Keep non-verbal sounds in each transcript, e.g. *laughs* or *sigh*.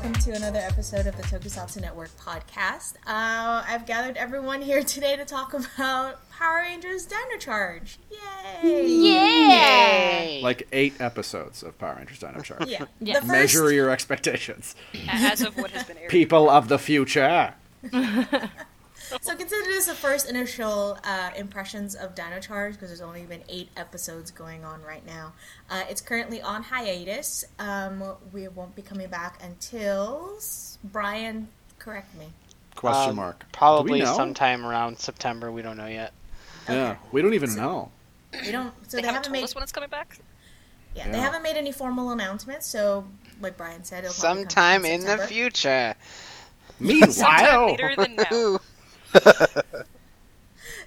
welcome to another episode of the Tokusatsu Network podcast. Uh, I've gathered everyone here today to talk about Power Rangers Dino Charge. Yay! Yeah. Like eight episodes of Power Rangers Dino Charge. Yeah. Yeah. First, Measure your expectations. as of what has been aired. People of the future. *laughs* So consider this the first initial uh, impressions of Dino Charge because there's only been eight episodes going on right now. Uh, it's currently on hiatus. Um, we won't be coming back until Brian. Correct me. Question Um, mark. Do Probably sometime around September. We don't know yet. Yeah, we don't even know. We don't. So they, they, haven't haven't told made. us when it's coming back. Yeah, they haven't made any formal announcements. So, like Brian said, it'll probably come Sometime in the future. Meanwhile, later than now. *laughs* *laughs*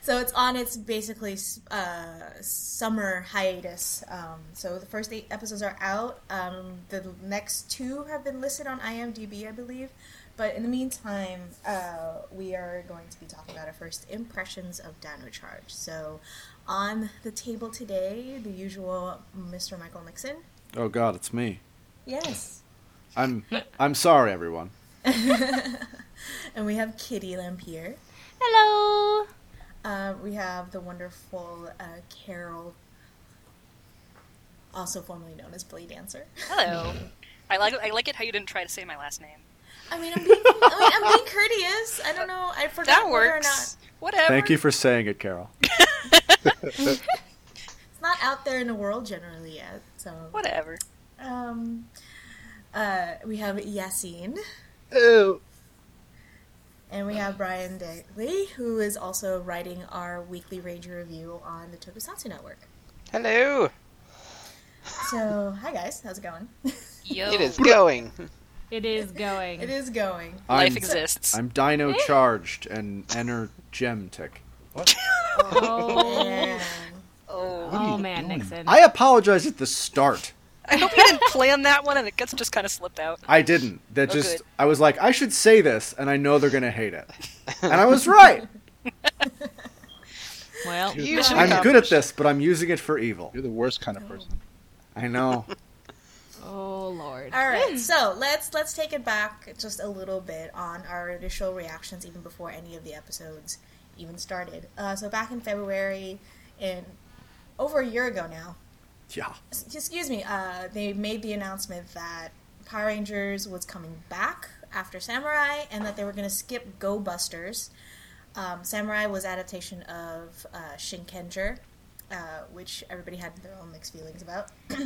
So it's on its basically uh, summer hiatus. Um, so the first eight episodes are out. Um, the next two have been listed on IMDb, I believe. But in the meantime, uh, we are going to be talking about our first impressions of Dino Charge. So on the table today, the usual Mr. Michael Nixon. oh god, it's me. Yes. I'm I'm sorry, everyone. *laughs* And we have Kitty Lampier. Hello. Uh, we have the wonderful uh, Carol, also formerly known as Blade Dancer. Hello. *laughs* I like I like it how you didn't try to say my last name. I mean, I'm being, I mean, I'm being courteous. I don't know. I forgot That whether or works. Whatever. Thank you for saying it, Carol. *laughs* It's not out there in the world generally yet. So, Whatever. um, uh, we have Yassine, Ooh. And we have Brian Daly, who is also writing our weekly Ranger review on the Tokusatsu Network. Hello. So, hi guys, how's it going? Yo. It is going. It is going. it is going. Life I'm, exists. I'm dino charged and energetic. Oh, And oh. oh man, oh. Oh, Nixon. I apologize at the start. I hope you didn't plan that one and it gets just kind of slipped out. I didn't. That Oh, just good. I was like, I should say this, and I know they're gonna hate it, *laughs* and I was right. *laughs* well, You I'm good at this, but I'm using it for evil. You're the worst kind of person. I know. *laughs* oh lord. All right, so let's let's take it back just a little bit on our initial reactions, even before any of the episodes even started. Uh, so back in February, in over a year ago now, Yeah. excuse me, uh, they made the announcement that Power Rangers was coming back after Samurai, and that they were going to skip Go Busters. Um, Samurai was adaptation of uh, Shinkenger, uh, which everybody had their own mixed feelings about. *clears throat*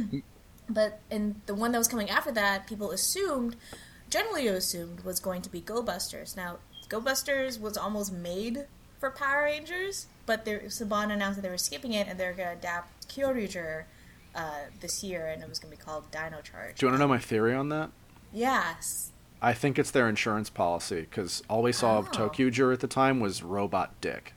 but in the one that was coming after that, people assumed, generally assumed, was going to be Go Busters. Now, Go Busters was almost made for Power Rangers, but Saban announced that they were skipping it and they're going to adapt Kyoryuger uh, this year, and it was going to be called Dino Charge. Do you want to know my theory on that? Yes. I think it's their insurance policy because all we saw of Oh. ToQger at the time was robot dick.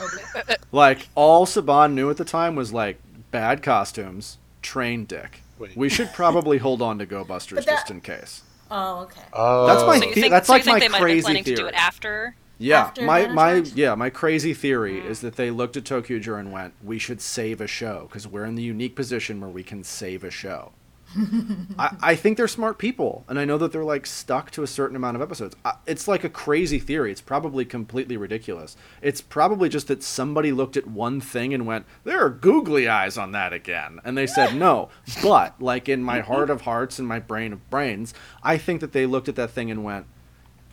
Okay. *laughs* Like all Saban knew at the time was like bad costumes, train dick. Wait. We should probably *laughs* hold on to Go Busters that- just in case. Oh, okay. Oh, That's my So you the- think, that's so like you think my they might have crazy been planning to do theory. it after? Yeah, my my yeah, my crazy theory Mm. is that they looked at ToQger and went, "We should save a show because we're in the unique position where we can save a show." *laughs* I, I think they're smart people, and I know that they're like stuck to a certain amount of episodes. I, it's like a crazy theory. It's probably completely ridiculous. It's probably just that somebody looked at one thing and went, "There are googly eyes on that again," and they said no. But like in my heart of hearts and my brain of brains, I think that they looked at that thing and went,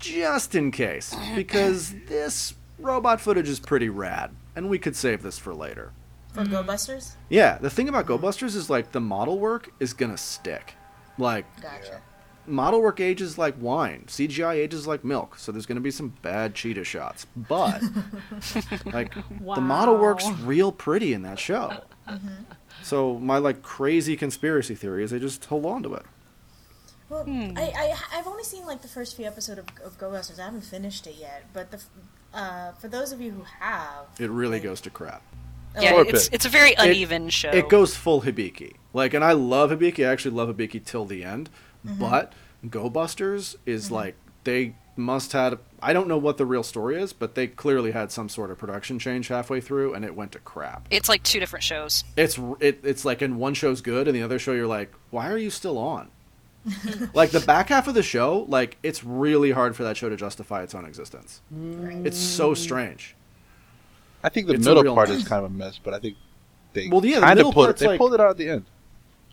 just in case, because *clears throat* this robot footage is pretty rad, and we could save this for later. For mm-hmm. Go Busters? Yeah, the thing about Go Busters is like the model work is gonna stick. Like Gotcha. model work ages like wine, CGI ages like milk, so there's gonna be some bad cheetah shots. But *laughs* like the model works real pretty in that show. Mm-hmm. So my like crazy conspiracy theory is they just hold on to it. Well, hmm. I, I, I've only seen like the first few episodes of, of Go Busters. I haven't finished it yet. But the, uh, for those of you who have, It really like- goes to crap. Oh. Yeah, it's bit. it's a very uneven show. It goes full Hibiki. Like, and I love Hibiki. I actually love Hibiki till the end. Mm-hmm. But Go Busters is mm-hmm. like they must had. I don't know what the real story is, but they clearly had some sort of production change halfway through, and it went to crap. It's like two different shows. It's it, it's like in one show's good, and the other show you're like, why are you still on? *laughs* like the back half of the show, like it's really hard for that show to justify its own existence. Right. It's so strange. I think the It's middle part mess. is kind of a mess, but I think they Well, yeah, the kind middle of pulled it. They like- pulled it out at the end.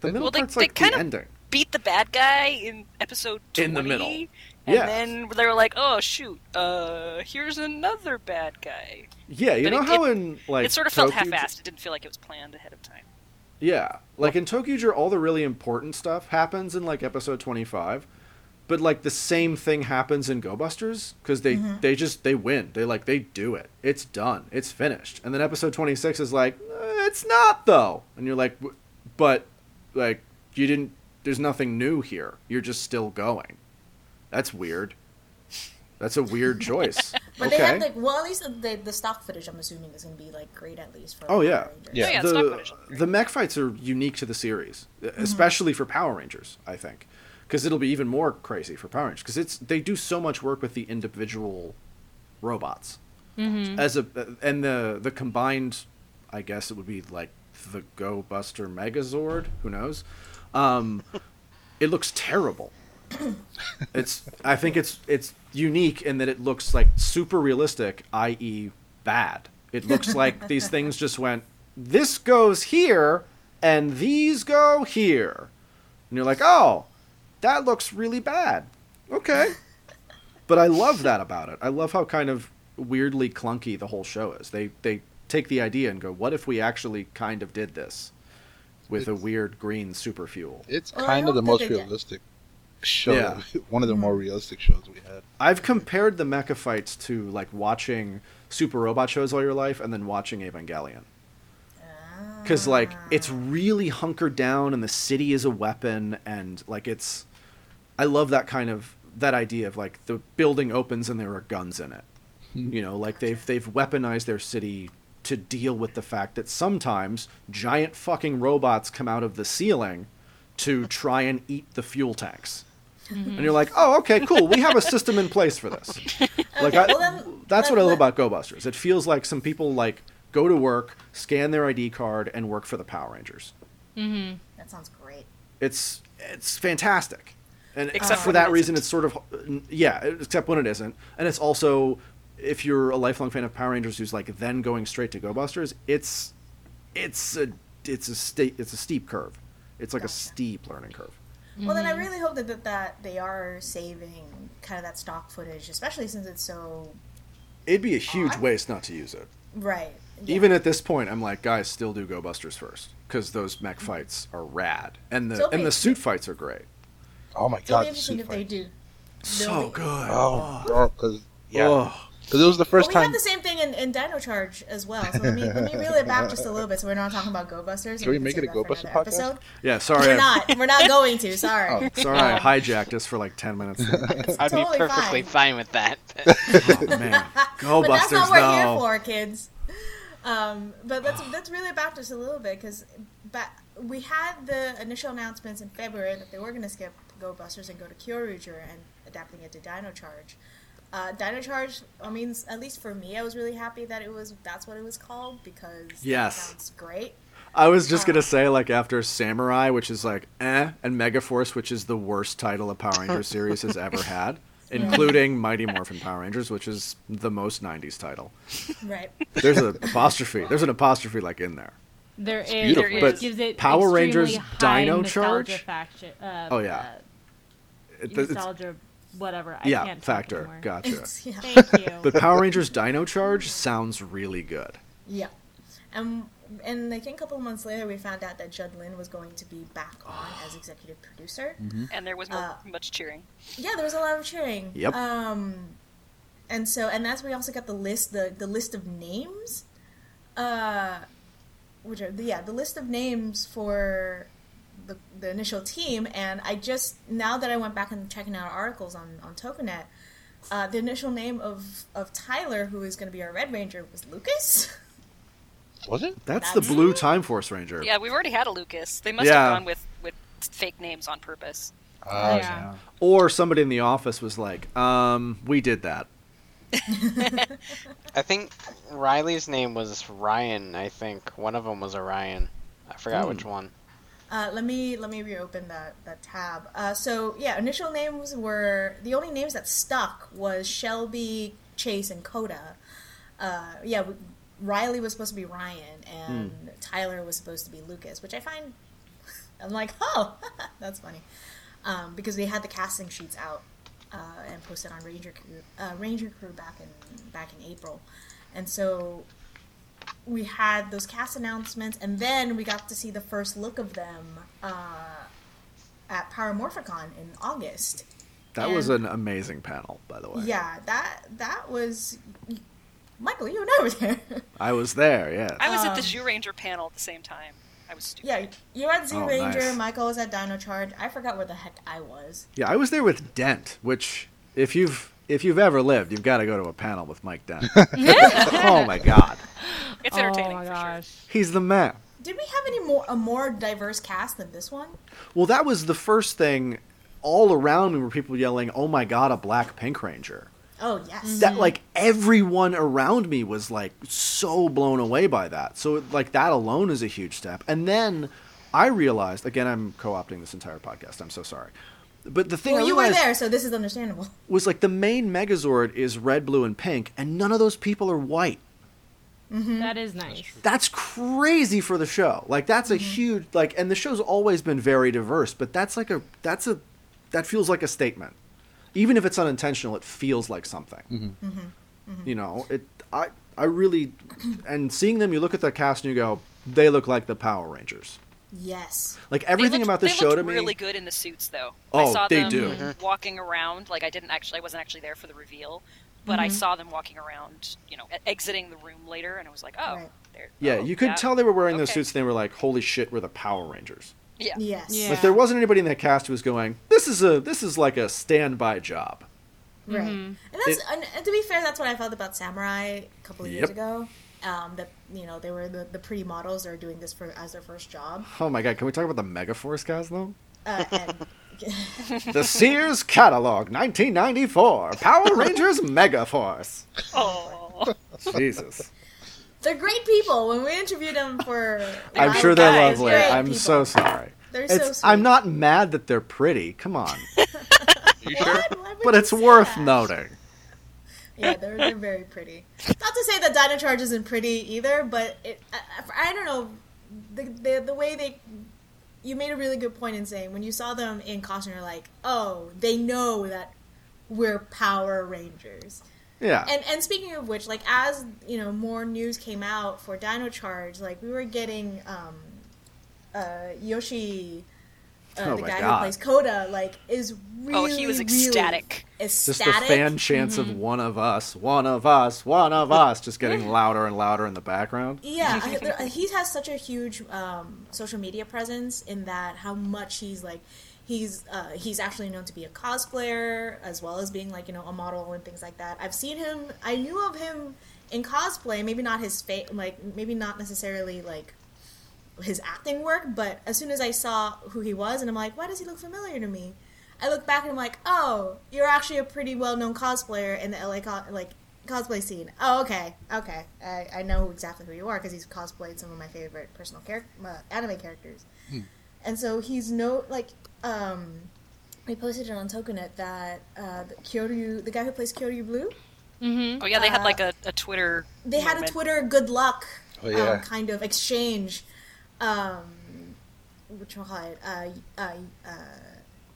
The middle Well, they- part's they like the kinda- ending. Beat the bad guy in episode 20. In the middle. And Yeah. then they were like, oh, shoot, uh, here's another bad guy. Yeah, you But know it- how it- in like it sort of felt Tokyo- half-assed. It didn't feel like it was planned ahead of time. Yeah, like in ToQger, all the really important stuff happens in like episode twenty five, but like the same thing happens in Go Busters because they they just they win. They like they do it. It's done. It's finished. And then episode twenty six is like "Uh, it's not though, and you're like, but like you didn't. There's nothing new here. You're just still going. That's weird. That's a weird *laughs* choice. But okay. they have like well, at least the, the stock footage I'm assuming is going to be like great at least for. Oh, Power yeah. Rangers. Yeah. Oh, yeah, the footage looked great. the mech fights are unique to the series, especially for Power Rangers. I think because it'll be even more crazy for Power Rangers because it's they do so much work with the individual robots as a and the the combined. I guess it would be like the Go Buster Megazord. Who knows? Um, it looks terrible. *coughs* it's I think it's it's unique in that it looks like super realistic, i.e., bad. It looks *laughs* like these things just went. This goes here, and these go here, and you're like, oh, that looks really bad. Okay, but I love that about it. I love how kind of weirdly clunky the whole show is. They they take the idea and go, what if we actually kind of did this with a weird green super fuel? It's Well, kind of the most realistic show. Yeah. *laughs* One of the more realistic shows we had. I've compared the mecha fights to like watching super robot shows all your life and then watching Evangelion. Because like it's really hunkered down and the city is a weapon and like it's, I love that kind of that idea of like the building opens and there are guns in it. Hmm. you know, like they've they've weaponized their city to deal with the fact that sometimes giant fucking robots come out of the ceiling to try and eat the fuel tanks. And you're like, oh, okay, cool. We have a system in place for this. *laughs* Like, I, well then, that's let- what I love about Go Busters. It feels like some people like go to work, scan their ID card, and work for the Power Rangers. Mm-hmm. That sounds great. It's it's fantastic, and Except for when that reason, isn't. it's sort of yeah. Except when it isn't, and it's also if you're a lifelong fan of Power Rangers who's like then going straight to Go Busters, it's it's a it's a sta- it's a steep curve. It's like a steep learning curve. Well, then I mm-hmm. really hope that, that that they are saving kind of that stock footage, especially since it's so It'd be a huge Odd. waste not to use it. right. Yeah. Even at this point, I'm like, guys, still do Go Busters first because those mech mm-hmm. fights are rad, and the So and the suit fights are great. Oh my it'll god, be the interesting suit if they fight. do. So be- good. Oh, because yeah, Ugh. Because it was the first first we time. had the same thing in, in Dino Charge as well. So let me let me reel it back just a little bit, so we're not talking about Go Busters. Can we and make it a that Go Buster podcast? episode. Yeah, sorry. We're not. We're not going to. *laughs* Sorry. Oh. Sorry, I hijacked us for like ten minutes. *laughs* I'd totally be perfectly fine. fine. with that. *laughs* oh man, Go but that's Busters not what we're here for, kids. Um, but that's that's really back just a little bit because we had the initial announcements in February that they were going to skip Go Busters and go to Kyoryuger and adapting it to Dino Charge. Uh, Dino Charge, I mean, at least for me, I was really happy that it was that's what it was called because that Yes. sounds great. I was just Uh. gonna say like after Samurai, which is like eh, and Megaforce, which is the worst title a Power Rangers *laughs* series has ever had, *laughs* including Mighty Morphin Power Rangers, which is the most '90s title. Right. There's an apostrophe. There's an apostrophe like in there. There is, beautiful. which But gives it Power Rangers Dino Charge? Faction, uh, Oh, yeah. uh, It- it's- nostalgia, whatever. I yeah, can't factor. anymore. Gotcha. *laughs* Yeah. Thank *laughs* you. But Power Rangers Dino Charge sounds really good. Yeah. And and I think a couple of months later, we found out that Judd Lynn was going to be back on *gasps* as executive producer. And there was more, Uh, much cheering. Yeah, there was a lot of cheering. Yep. Um, and so, and that's where we also got the list, the the list of names, uh, which are the, yeah, the list of names for the the initial team. And I just now that I went back and checking out articles on on Tokunet, uh, the initial name of of Tyler, who is going to be our Red Ranger, was Lucas. Was it? That's the Blue Time Force Ranger. Yeah, we've already had a Lucas. They must Yeah. have gone with, with fake names on purpose. Ah, Yeah. Or somebody in the office was like, um, we did that. *laughs* I think Riley's name was Ryan. I think one of them was Orion. I forgot Hmm. which one. Uh, let me let me reopen that that tab. Uh, so yeah, initial names were the only names that stuck was Shelby, Chase, and Koda. Uh, yeah, Riley was supposed to be Ryan, and Tyler was supposed to be Lucas, which I find *laughs* I'm like, oh, *laughs* that's funny, um, because they had the casting sheets out uh, and posted on Ranger Crew, uh, Ranger Crew back in back in April, and so we had those cast announcements, and then we got to see the first look of them uh, at Power Morphicon in August. That was an amazing panel, by the way. Yeah, that that was Michael. You and I were there. *laughs* I was there. Yeah. I was at the Um, Zoo Ranger panel at the same time. I was stupid. yeah, you were at Zoo Oh, Ranger. nice. Michael was at Dino Charge. I forgot where the heck I was. Yeah, I was there with Dent, which if you've if you've ever lived, you've got to go to a panel with Mike Dent. *laughs* *laughs* oh my god, *laughs* It's entertaining. Oh entertaining my for gosh. he's the man. Did we have any more a more diverse cast than this one? Well, that was the first thing. All around me were people yelling, "Oh my god, a black Pink Ranger!" Oh yes. Mm-hmm. That like everyone around me was like so blown away by that. So like that alone is a huge step. And then I realized again, I'm co-opting this entire podcast. I'm so sorry. But the thing well, I you were there, so this is understandable. was like the main Megazord is red, blue, and pink, and none of those people are white. Mm-hmm. That is nice. That's crazy for the show. Like that's a mm-hmm. huge like, and the show's always been very diverse, but that's like a that's a that feels like a statement. Even if it's unintentional, it feels like something. Mm-hmm. You know, it. I I really, and seeing them, you look at the cast and you go, they look like the Power Rangers. Yes. Like everything looked- about this show looked to me. really good in the suits, though. Oh, I saw they them do. walking around. Like I didn't actually, I wasn't actually there for the reveal, but I saw them walking around. You know, exiting the room later, and I was like, oh, Right. they're Yeah, oh, you could yeah. tell they were wearing those okay. suits and they were like, holy shit, we're the Power Rangers. Yeah. Yes. Yeah. Like there wasn't anybody in that cast who was going, this is a this is like a standby job. Right. Mhm. And that's It- and, and to be fair, that's what I felt about Samurai a couple of years ago. Um, that you know they were the, the pretty models that are doing this for as their first job. Oh my god, can we talk about the Megaforce guys though? Uh, and *laughs* The Sears Catalog, 1994, Power Rangers Megaforce. Oh, Jesus, they're great people. When we interviewed them for, I'm sure they're Guys, lovely. great I'm people. so sorry. They're so sweet. I'm not mad that they're pretty. Come on, *laughs* You sure? What? Why would but it's worth that? noting. Yeah, they're, they're very pretty. Not to say that Dino Charge isn't pretty either, but it, I, I don't know the, the the way they. You made a really good point in saying when you saw them in costume, you're like, oh, they know that we're Power Rangers. Yeah, And and speaking of which, like as you know, more news came out for Dino Charge, like we were getting um, uh, Yoshi, uh, Oh the guy God. who plays Koda, like is really oh, he was really ecstatic. just the fan chants of one of us, one of us, one of us, just getting louder and louder in the background. Yeah, I, there, he has such a huge um, social media presence in that how much he's like he's uh, he's actually known to be a cosplayer as well as being like you know a model and things like that. I've seen him. I knew of him in cosplay, maybe not his face, like maybe not necessarily like his acting work, but as soon as I saw who he was, and I'm like, why does he look familiar to me? I look back and I'm like, oh, you're actually a pretty well known cosplayer in the LA co- like cosplay scene. Oh, okay, okay, I, I know exactly who you are because he's cosplayed some of my favorite personal character, uh, anime characters, and so he's no like um. We posted it on Tokunet that uh, the Kyoryu, the guy who plays Kyoryu Blue, Mm-hmm. Oh yeah, they had Uh, like a, a Twitter. they had a. Twitter good luck Oh, yeah. um, kind of exchange. Um, which one call it? Uh, uh, uh,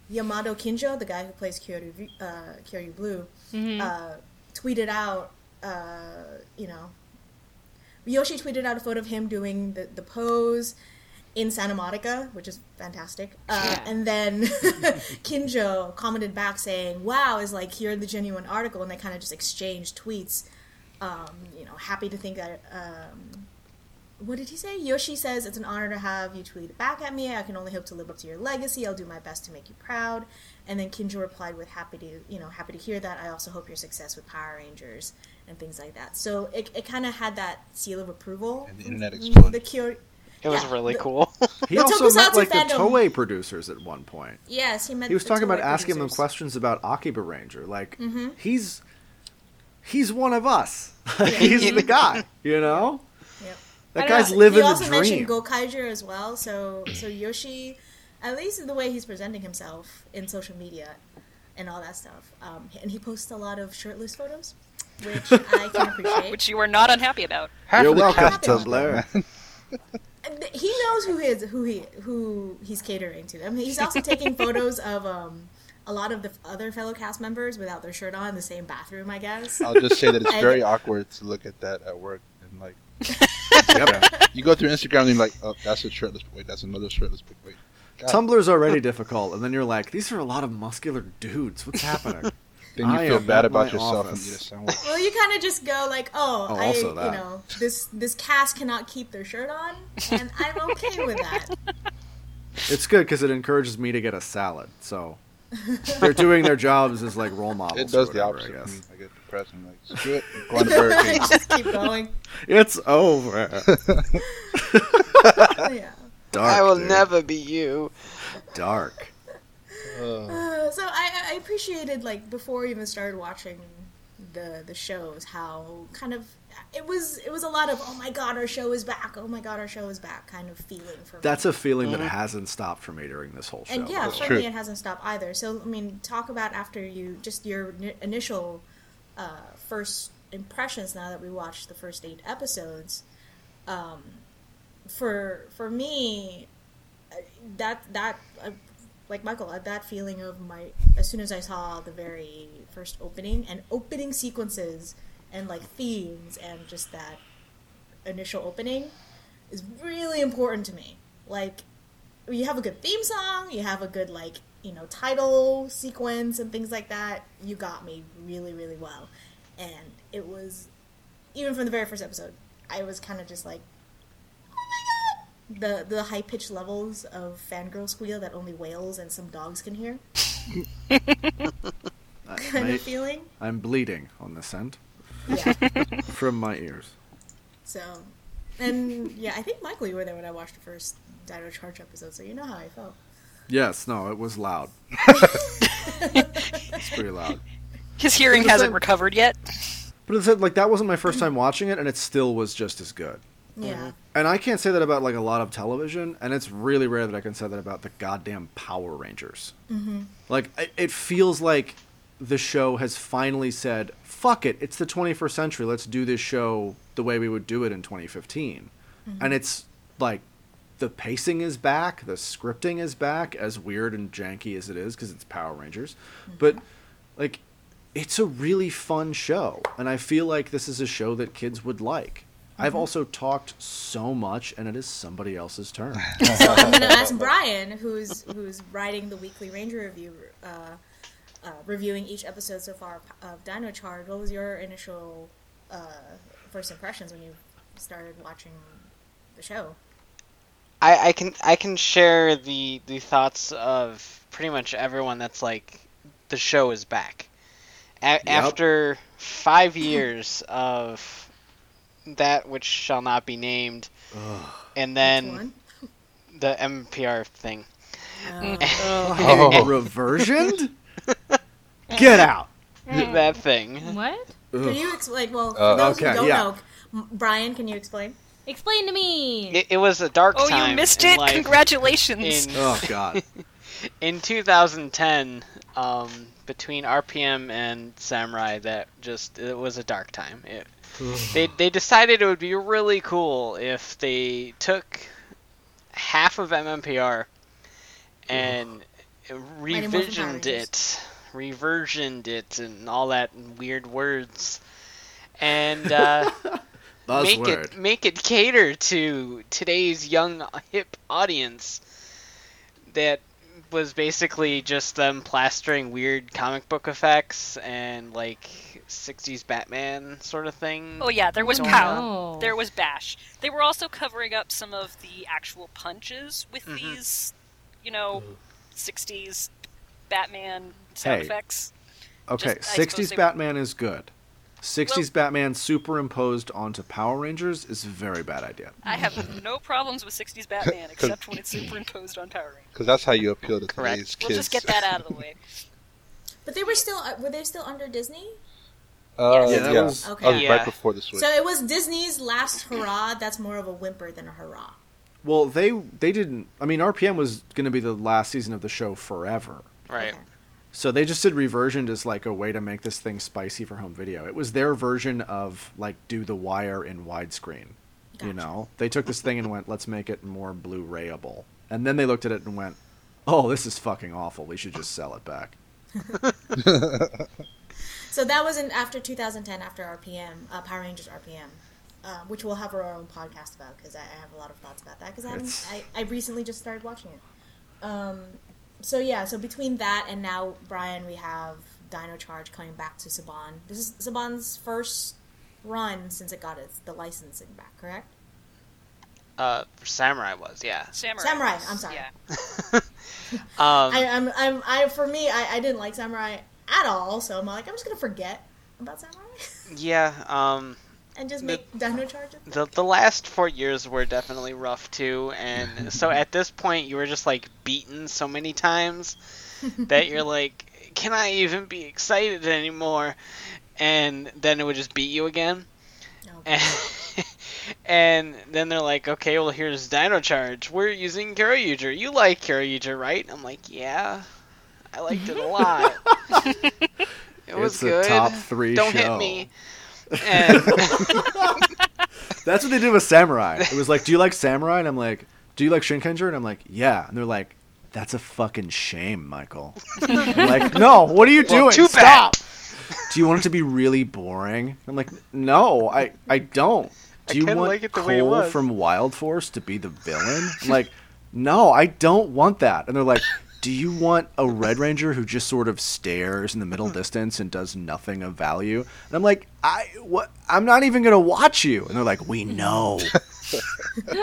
Yamato Kinjo, the guy who plays Kyoryu, uh, Kyoryu Blue, uh, tweeted out, uh, you know, Yoshi tweeted out a photo of him doing the, the pose in Santa Monica, which is fantastic. Uh, Yeah. And then *laughs* Kinjo commented back saying, "Wow, is like here in the genuine article," and they kind of just exchanged tweets. Um, you know, happy to think that. Um, what did he say? Yoshi says it's an honor to have you tweet back at me. I can only hope to live up to your legacy. I'll do my best to make you proud. And then Kinjo replied with happy to you know happy to hear that. I also hope your success with Power Rangers and things like that. So it, it kind of had that seal of approval. And the internet exploded. The Cure. It was Yeah, really the- cool. *laughs* He also met Tokusatsu like the Toei producers at one point. Yes, he met. He was the talking about Toei asking them questions about Akiba Ranger. Like Mm-hmm. he's he's one of us. *laughs* he's the *laughs* guy, you know. Yep. That guy's know. living He the also mentioned dream. Gokaiger as well. So so Yoshi, at least in the way he's presenting himself in social media and all that stuff, um, and he posts a lot of shirtless photos, which I can *laughs* appreciate. Which you were not unhappy about. Half You're welcome, cast does Tumblr. that, man. And he knows who his who he who he's catering to. I mean, he's also taking *laughs* photos of um, a lot of the other fellow cast members without their shirt on in the same bathroom. I guess. I'll just say that it's *laughs* I- very awkward to look at that at work and like you go through Instagram and you're like, oh, that's a shirtless. Wait, that's another shirtless. pic. Wait, God. Tumblr's already *laughs* difficult, and then you're like, these are a lot of muscular dudes. What's happening? *laughs* then you I feel bad about yourself office. and you just sound like, Well, you kind of just go like, oh, Oh, I, also you know, this this cast cannot keep their shirt on, and I'm okay with that. *laughs* it's good because it encourages me to get a salad. So they're doing their jobs as like role models. it does or the opposite. I for me. guess. I get depressed and like, screw it, I'm going to Burger King. *laughs* just keep going. It's over. *laughs* Yeah. Dark. I will dude. never be you. Dark. Uh, so I, I appreciated like before I even started watching the the shows how kind of it was it was a lot of oh my god our show is back oh my god our show is back kind of feeling for me. That's a feeling that hasn't stopped for me during this whole show. and yeah That's certainly true. it hasn't stopped either. So I mean talk about after you just your ni- initial uh, first impressions now that we watched the first eight episodes. Um, for for me, that that uh, like Michael, that feeling of my as soon as I saw the very first opening and opening sequences and like themes and just that initial opening is really important to me. Like you have a good theme song, you have a good like you know title sequence and things like that. You got me really really well, and it was even from the very first episode. I was kind of just like, oh my god, the the high pitched levels of fangirl squeal that only whales and some dogs can hear, *laughs* I- kind my- of feeling. I'm bleeding on this end Yeah. *laughs* from my ears. So, and yeah, I think Michael, you were there when I watched the first Dino Charge episode, so you know how I felt. Yes, no, it was loud. *laughs* it's pretty loud. His hearing hasn't thing- recovered yet. But it's like that wasn't my first time watching it, and it still was just as good. Yeah. And I can't say that about like a lot of television, and it's really rare that I can say that about the goddamn Power Rangers. Mm-hmm. Like it, it feels like the show has finally said, "Fuck it, it's the 21st century. Let's do this show the way we would do it in 2015." And it's like the pacing is back, the scripting is back, as weird and janky as it is because it's Power Rangers, but like it's a really fun show, and I feel like this is a show that kids would like. I've also talked so much, and it is somebody else's turn. *laughs* *laughs* So I'm gonna ask Brian, who's who's writing the weekly Ranger review, uh, uh, reviewing each episode so far of Dino Charge. What was your initial uh, first impressions when you started watching the show? I, I can I can share the the thoughts of pretty much everyone that's like the show is back. A- After five years of that which shall not be named, and then the MPR thing. Uh, Oh. *laughs* Reversioned? *laughs* Get out. that thing. What? can you explain? Well, for Uh, those okay, who don't yeah. know, Brian, can you explain? Explain to me. It, it was a dark Oh, time. Oh, you missed in it! life. Congratulations! in- Oh God. *laughs* in 2010 um, between RPM and Samurai that just it was a dark time. It, they they decided it would be really cool if they took half of MMPR and revisioned it, reversioned it, and all that weird words, and uh, *laughs* make it make it cater to today's young hip audience that was basically just them plastering weird comic book effects and like 60s Batman sort of thing. Oh yeah, there was power. no. There was bash. They were also covering up some of the actual punches with Mhm. these, you know, '60s Batman sound Hey. effects. Okay, Just- 60s they- Batman is good. 60s Well- Batman superimposed onto Power Rangers is a very bad idea. I have no problems with '60s Batman *laughs* except when it's superimposed on Power Rangers. Because that's how you appeal to Correct. today's We'll just get that out of the way. *laughs* But they were still uh, were they still under Disney? Uh, Yeah, yeah, was- Okay. that was Yeah. right before the switch. So it was Disney's last hurrah. That's more of a whimper than a hurrah. Well, they they didn't. I mean, RPM was going to be the last season of the show forever. Right. Okay. So they just did reversioned as like a way to make this thing spicy for home video. It was their version of like do the wire in widescreen. You know, they took this thing and went, let's make it more Blu-rayable. And then they looked at it and went, oh, this is fucking awful. We should just sell it back. *laughs* So that was in after 2010, after RPM, uh, Power Rangers RPM, uh, which we'll have our own podcast about because I, I have a lot of thoughts about that because I, I I recently just started watching it. Um, so yeah, so between that and now, Brian, we have Dino Charge coming back to Saban. This is Saban's first run since it got its the licensing back, correct? Uh, for Samurai was yeah. Samurai. Samurai, I'm sorry. Yeah. *laughs* Um, I, I'm, I'm, I, for me, I, I didn't like Samurai at all, so I'm like, I'm just gonna forget about Samurai *laughs* yeah. Um, and just The- make Dino Charge. the the last four years were definitely rough too, and *laughs* so at this point you were just like beaten so many times *laughs* that you're like, can I even be excited anymore? And then it would just beat you again. Okay. And, *laughs* and then they're like, okay, well here's Dino Charge. We're using Kyoryuger. You like Kyoryuger, right? I'm like, yeah, I liked it a lot. it was It's a good. top three Don't show. hit me. And *laughs* That's what they did with Samurai. It was like, do you like Samurai? And I'm like, do you like Shinkenger? And I'm like, yeah. And they're like, that's a fucking shame, Michael. I'm like, no, what are you *laughs* Well, doing? too Stop. Do you want it to be really boring? I'm like, no, I, I don't. I Do you want like it the way it Cole from Wild Force to be the villain? I'm like, no, I don't want that. And they're like, do you want a Red Ranger who just sort of stares in the middle hmm. distance and does nothing of value? And I'm like, I what? I'm not even gonna watch you. And they're like, we hmm. know. *laughs*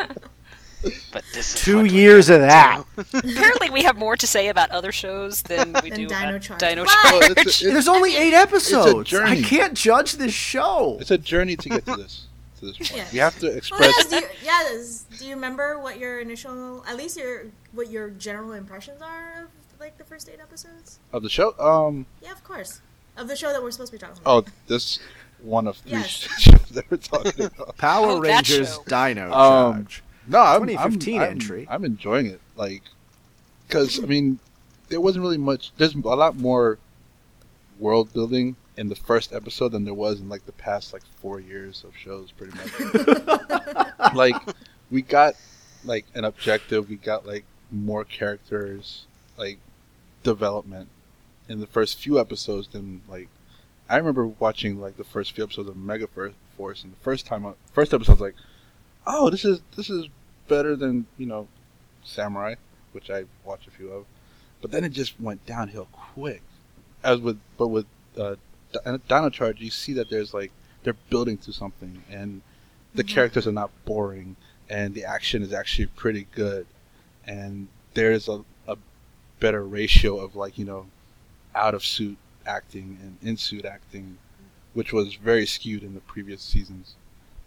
but this is Two years of that. Apparently, we have more to say about other shows than we *laughs* Than do Dino about Charge. Dino Charge. Well, it's, a, it's, There's only eight *laughs* episodes. I journey. can't judge this show. it's a journey to get to this to this point. Yeah. You have to Well, express. yes, do you, yes. Do you remember what your initial, at least your, what your general impressions are of like the first eight episodes? of the show. Um. Yeah, of course. Of the show that we're supposed to be talking about. Oh, this one of three Yes. *laughs* shows that we're talking *laughs* about. Power Oh, Rangers show. Dino Um, Charge. No, I'm, 2015 I'm, I'm, entry. I'm enjoying it. Like, because I mean, there wasn't really much. There's a lot more world building in the first episode than there was in like the past like four years of shows, pretty much. *laughs* like, we got like an objective. We got like more characters, like development in the first few episodes than like. I remember watching like the first few episodes of Mega Force, and the first time, I- first episode, I was like, "Oh, this is this is better than you know Samurai, which I watched a few of, but then it just went downhill quick. As with but with uh, Dino Charge, you see that there's like they're building to something, and the characters are not boring, and the action is actually pretty good, and there's a, a better ratio of like you know out of suit acting and in suit acting, which was very skewed in the previous seasons.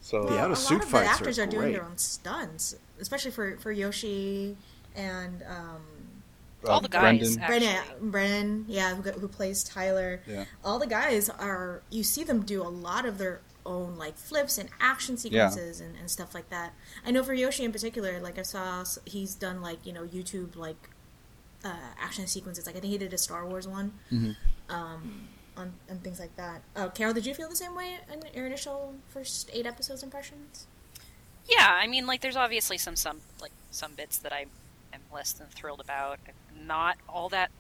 So The Well, out-of-suit a lot of fights the are actors are, doing great. their own stunts, especially for for Yoshi and um, All the guys. Brendan, Actually. Brennan, Brennan, yeah, who, who plays Tyler. Yeah. All the guys are. You see them do a lot of their own like flips and action sequences and, and stuff like that. I know for Yoshi in particular, like I saw he's done like you know YouTube like uh, action sequences. Like I think he did a Star Wars one. Mhm. Um, on, and things like that. Uh, Carol, did you feel the same way in your initial first eight episodes impressions? Yeah, I mean, like, there's obviously some some like some bits that I am less than thrilled about. I'm not all that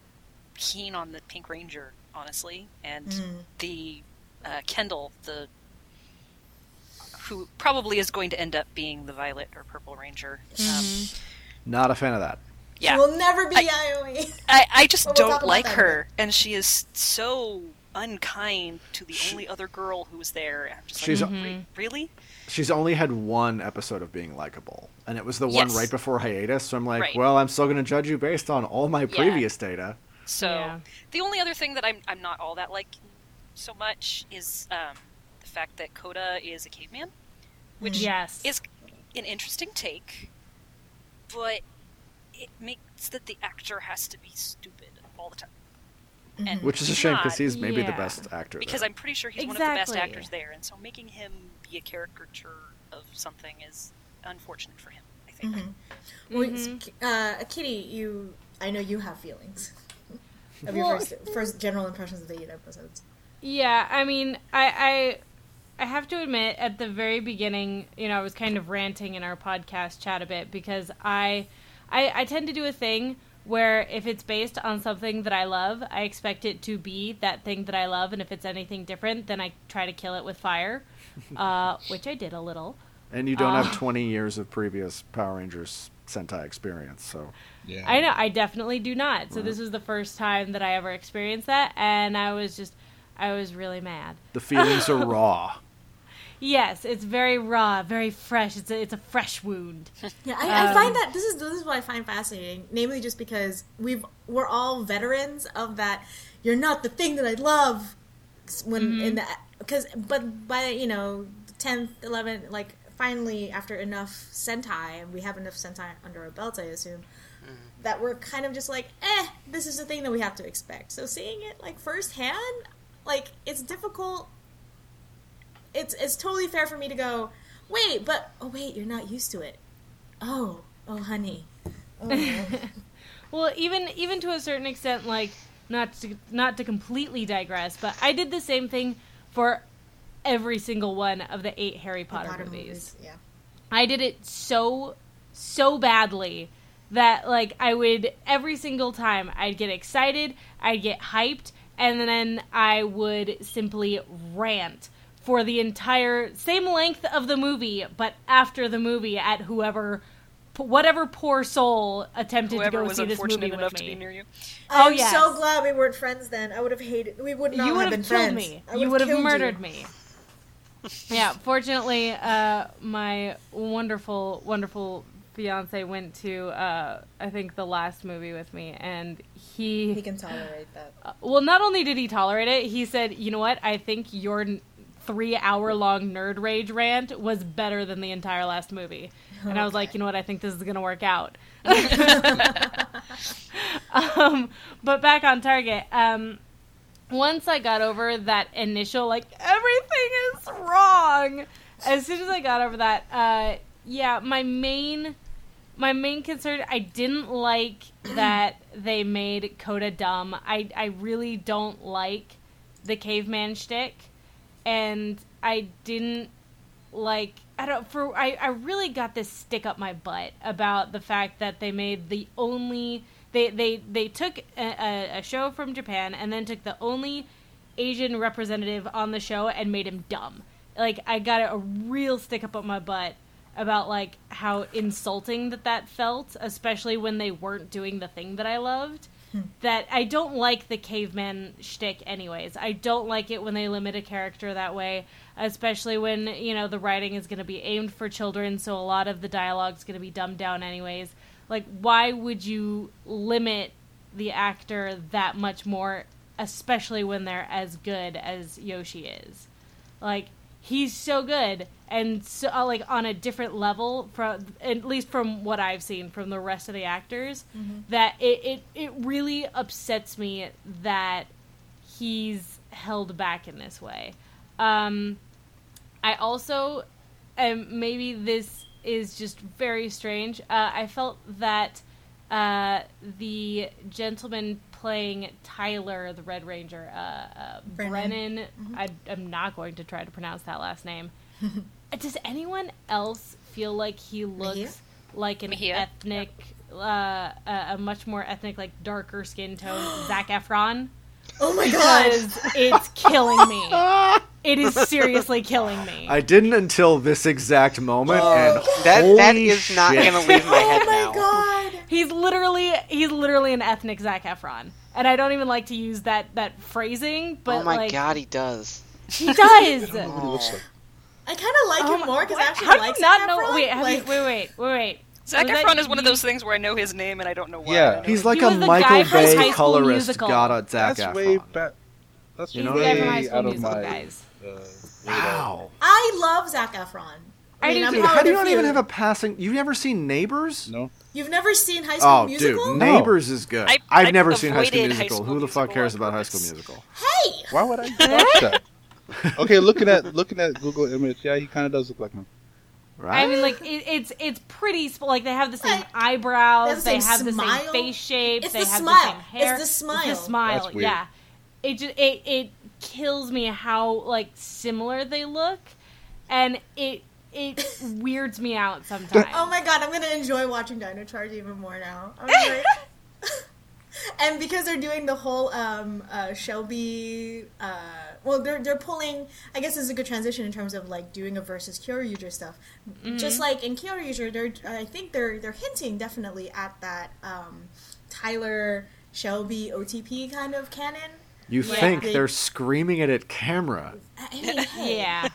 keen on the Pink Ranger, honestly, and Mm. the uh, Kendall, the who probably is going to end up being the Violet or Purple Ranger. Um, Not a fan of that. She yeah, will never be I- IOE. I, I just *laughs* Well, we'll don't like that in her, and she is so unkind to the She- only other girl who was there. I'm just She's- like, "Re- really? She's only had one episode of being likable, and it was the one Yes. right before hiatus. So I'm like, Right. well, I'm still going to judge you based on all my previous data. So Yeah. the only other thing that I'm I'm not all that like so much is um, the fact that Koda is a caveman, which Yes. is an interesting take, but it makes that the actor has to be stupid all the time. and Which is a shame because he's maybe the best actor. because there. I'm pretty sure he's one of the best actors there, and so making him be a caricature of something is unfortunate for him. I think. Mhm. Well, Mhm. uh, Kitty, you, I know you have feelings *laughs* of your Well- first, first general impressions of the eight episodes. Yeah, I mean, I, I I have to admit at the very beginning, you know, I was kind of ranting in our podcast chat a bit because I I, I tend to do a thing where if it's based on something that I love, I expect it to be that thing that I love, and if it's anything different, then I try to kill it with fire, *laughs* uh, which I did a little. And you don't uh, have 20 years of previous Power Rangers Sentai experience, so Yeah. I know I definitely do not. So this was the first time that I ever experienced that, and I was just I was really mad. the feelings are *laughs* raw. Yes, it's very raw, very fresh. It's a, it's a fresh wound. *laughs* Yeah, I, I Um, find that this is this is what I find fascinating, namely just because we've we're all veterans of that. You're not the thing that I love when in the because but by you know tenth, eleventh, like finally after enough Sentai and we have enough Sentai under our belts, I assume that we're kind of just like, eh, this is the thing that we have to expect. So seeing it like firsthand, like it's difficult. It's it's totally fair for me to go, wait, but oh wait, you're not used to it. Oh, oh, honey. Oh. *laughs* Well, even even to a certain extent, like not to not to completely digress, but I did the same thing for every single one of the eight Harry Potter, Potter movies. Yeah. I did it so so badly that like I would every single time I'd get excited, I'd get hyped, and then I would simply rant for the entire same length of the movie, but after the movie at whoever whatever poor soul attempted Whoever to go see this unfortunate movie enough with to be me. near you. Oh, I'm yes. so glad we weren't friends then. I would have hated. We would not you would have have been killed friends. me. I You would have killed murdered you. me. Yeah, fortunately, uh, my wonderful, wonderful fiance went to uh, I think the last movie with me, and he, He can tolerate that. uh, well, not only did he tolerate it, he said, "You know what? I think your n- three-hour-long nerd rage rant was better than the entire last movie." And I was like, "You know what? I think this is gonna work out." *laughs* *laughs* um, but back on target. Um, once I got over that initial like everything is wrong, as soon as I got over that, uh, yeah, my main my main concern I didn't like *clears throat* that they made Koda dumb. I I really don't like the caveman shtick, and I didn't like I don't for I, I really got this stick up my butt about the fact that they made the only they they they took a, a, show from Japan and then took the only Asian representative on the show and made him dumb. Like I got a real stick up on my butt about like how insulting that that felt, especially when they weren't doing the thing that I loved. Hmm. That I don't like the caveman shtick, anyways. I don't like it when they limit a character that way, especially when you know the writing is going to be aimed for children, so a lot of the dialogue is going to be dumbed down, anyways. Like, why would you limit the actor that much more, especially when they're as good as Yoshi is? Like, he's so good and so uh, like on a different level from at least from what I've seen from the rest of the actors that it, it it really upsets me that he's held back in this way. Um, I also, and maybe this is just very strange. Uh, I felt that uh, the gentleman playing Tyler, the Red Ranger, uh, uh, Brennan. Brennan. I, I'm not going to try to pronounce that last name. *laughs* Does anyone else feel like he looks Mejia? like an Mejia? ethnic, uh, a, a much more ethnic, like darker skin tone, *gasps* Zac Efron? Oh my god! Because it's killing me. *laughs* It is seriously killing me. I didn't until this exact moment, Oh. and That that holy is not gonna leave my head. *laughs* oh my now. god! He's literally he's literally an ethnic Zac Efron, and I don't even like to use that that phrasing, but oh my like god, he does. he does. *laughs* I don't know what he looks like. I kind of like Oh him my- more because what? actually how do like you not Zac know? Efron. Wait, have like, you, wait, wait, wait, wait. Zac Was that Efron is one of those things where I know his name and I don't know why. Yeah. He's like He a Michael guy Bay colorist Musical. got at Zac That's Efron. way back. That's You He's know the what I guy from mean? High way School out of my. guys. Uh. Wow. I love Zac Efron. I mean, I'm How do you not even have a passing? You've never seen Neighbors? No. You've never seen High School Oh, Musical? Oh, dude, Neighbors is good. I- I've I never seen High School avoided High Musical. School Who the fuck cares about High. School Musical? Hey, Why would I *laughs* watch that? Okay, looking at looking at Google image, yeah, he kind of does look like him. Right? I mean, like it, it's it's pretty like they have the same Like, eyebrows, they they have the have same the same face shape, It's they the have smile. the same hair. It's the smile. It's the smile. That's weird. Yeah, it just it it kills me how like similar they look, and it it *laughs* weirds me out *laughs* sometimes. Oh my god, I'm gonna enjoy watching Dino Charge even more now. *laughs* I'm like, and because they're doing the whole um, uh, Shelby, uh, well, they're they're pulling. I guess this is a good transition in terms of like doing a versus Kyoryuger stuff. Just like in Kyoryuger, they're I think they're they're hinting definitely at that um, Tyler Shelby OTP kind of canon. you Yeah. think They- they're screaming it at camera. I mean, hey, *laughs* yeah,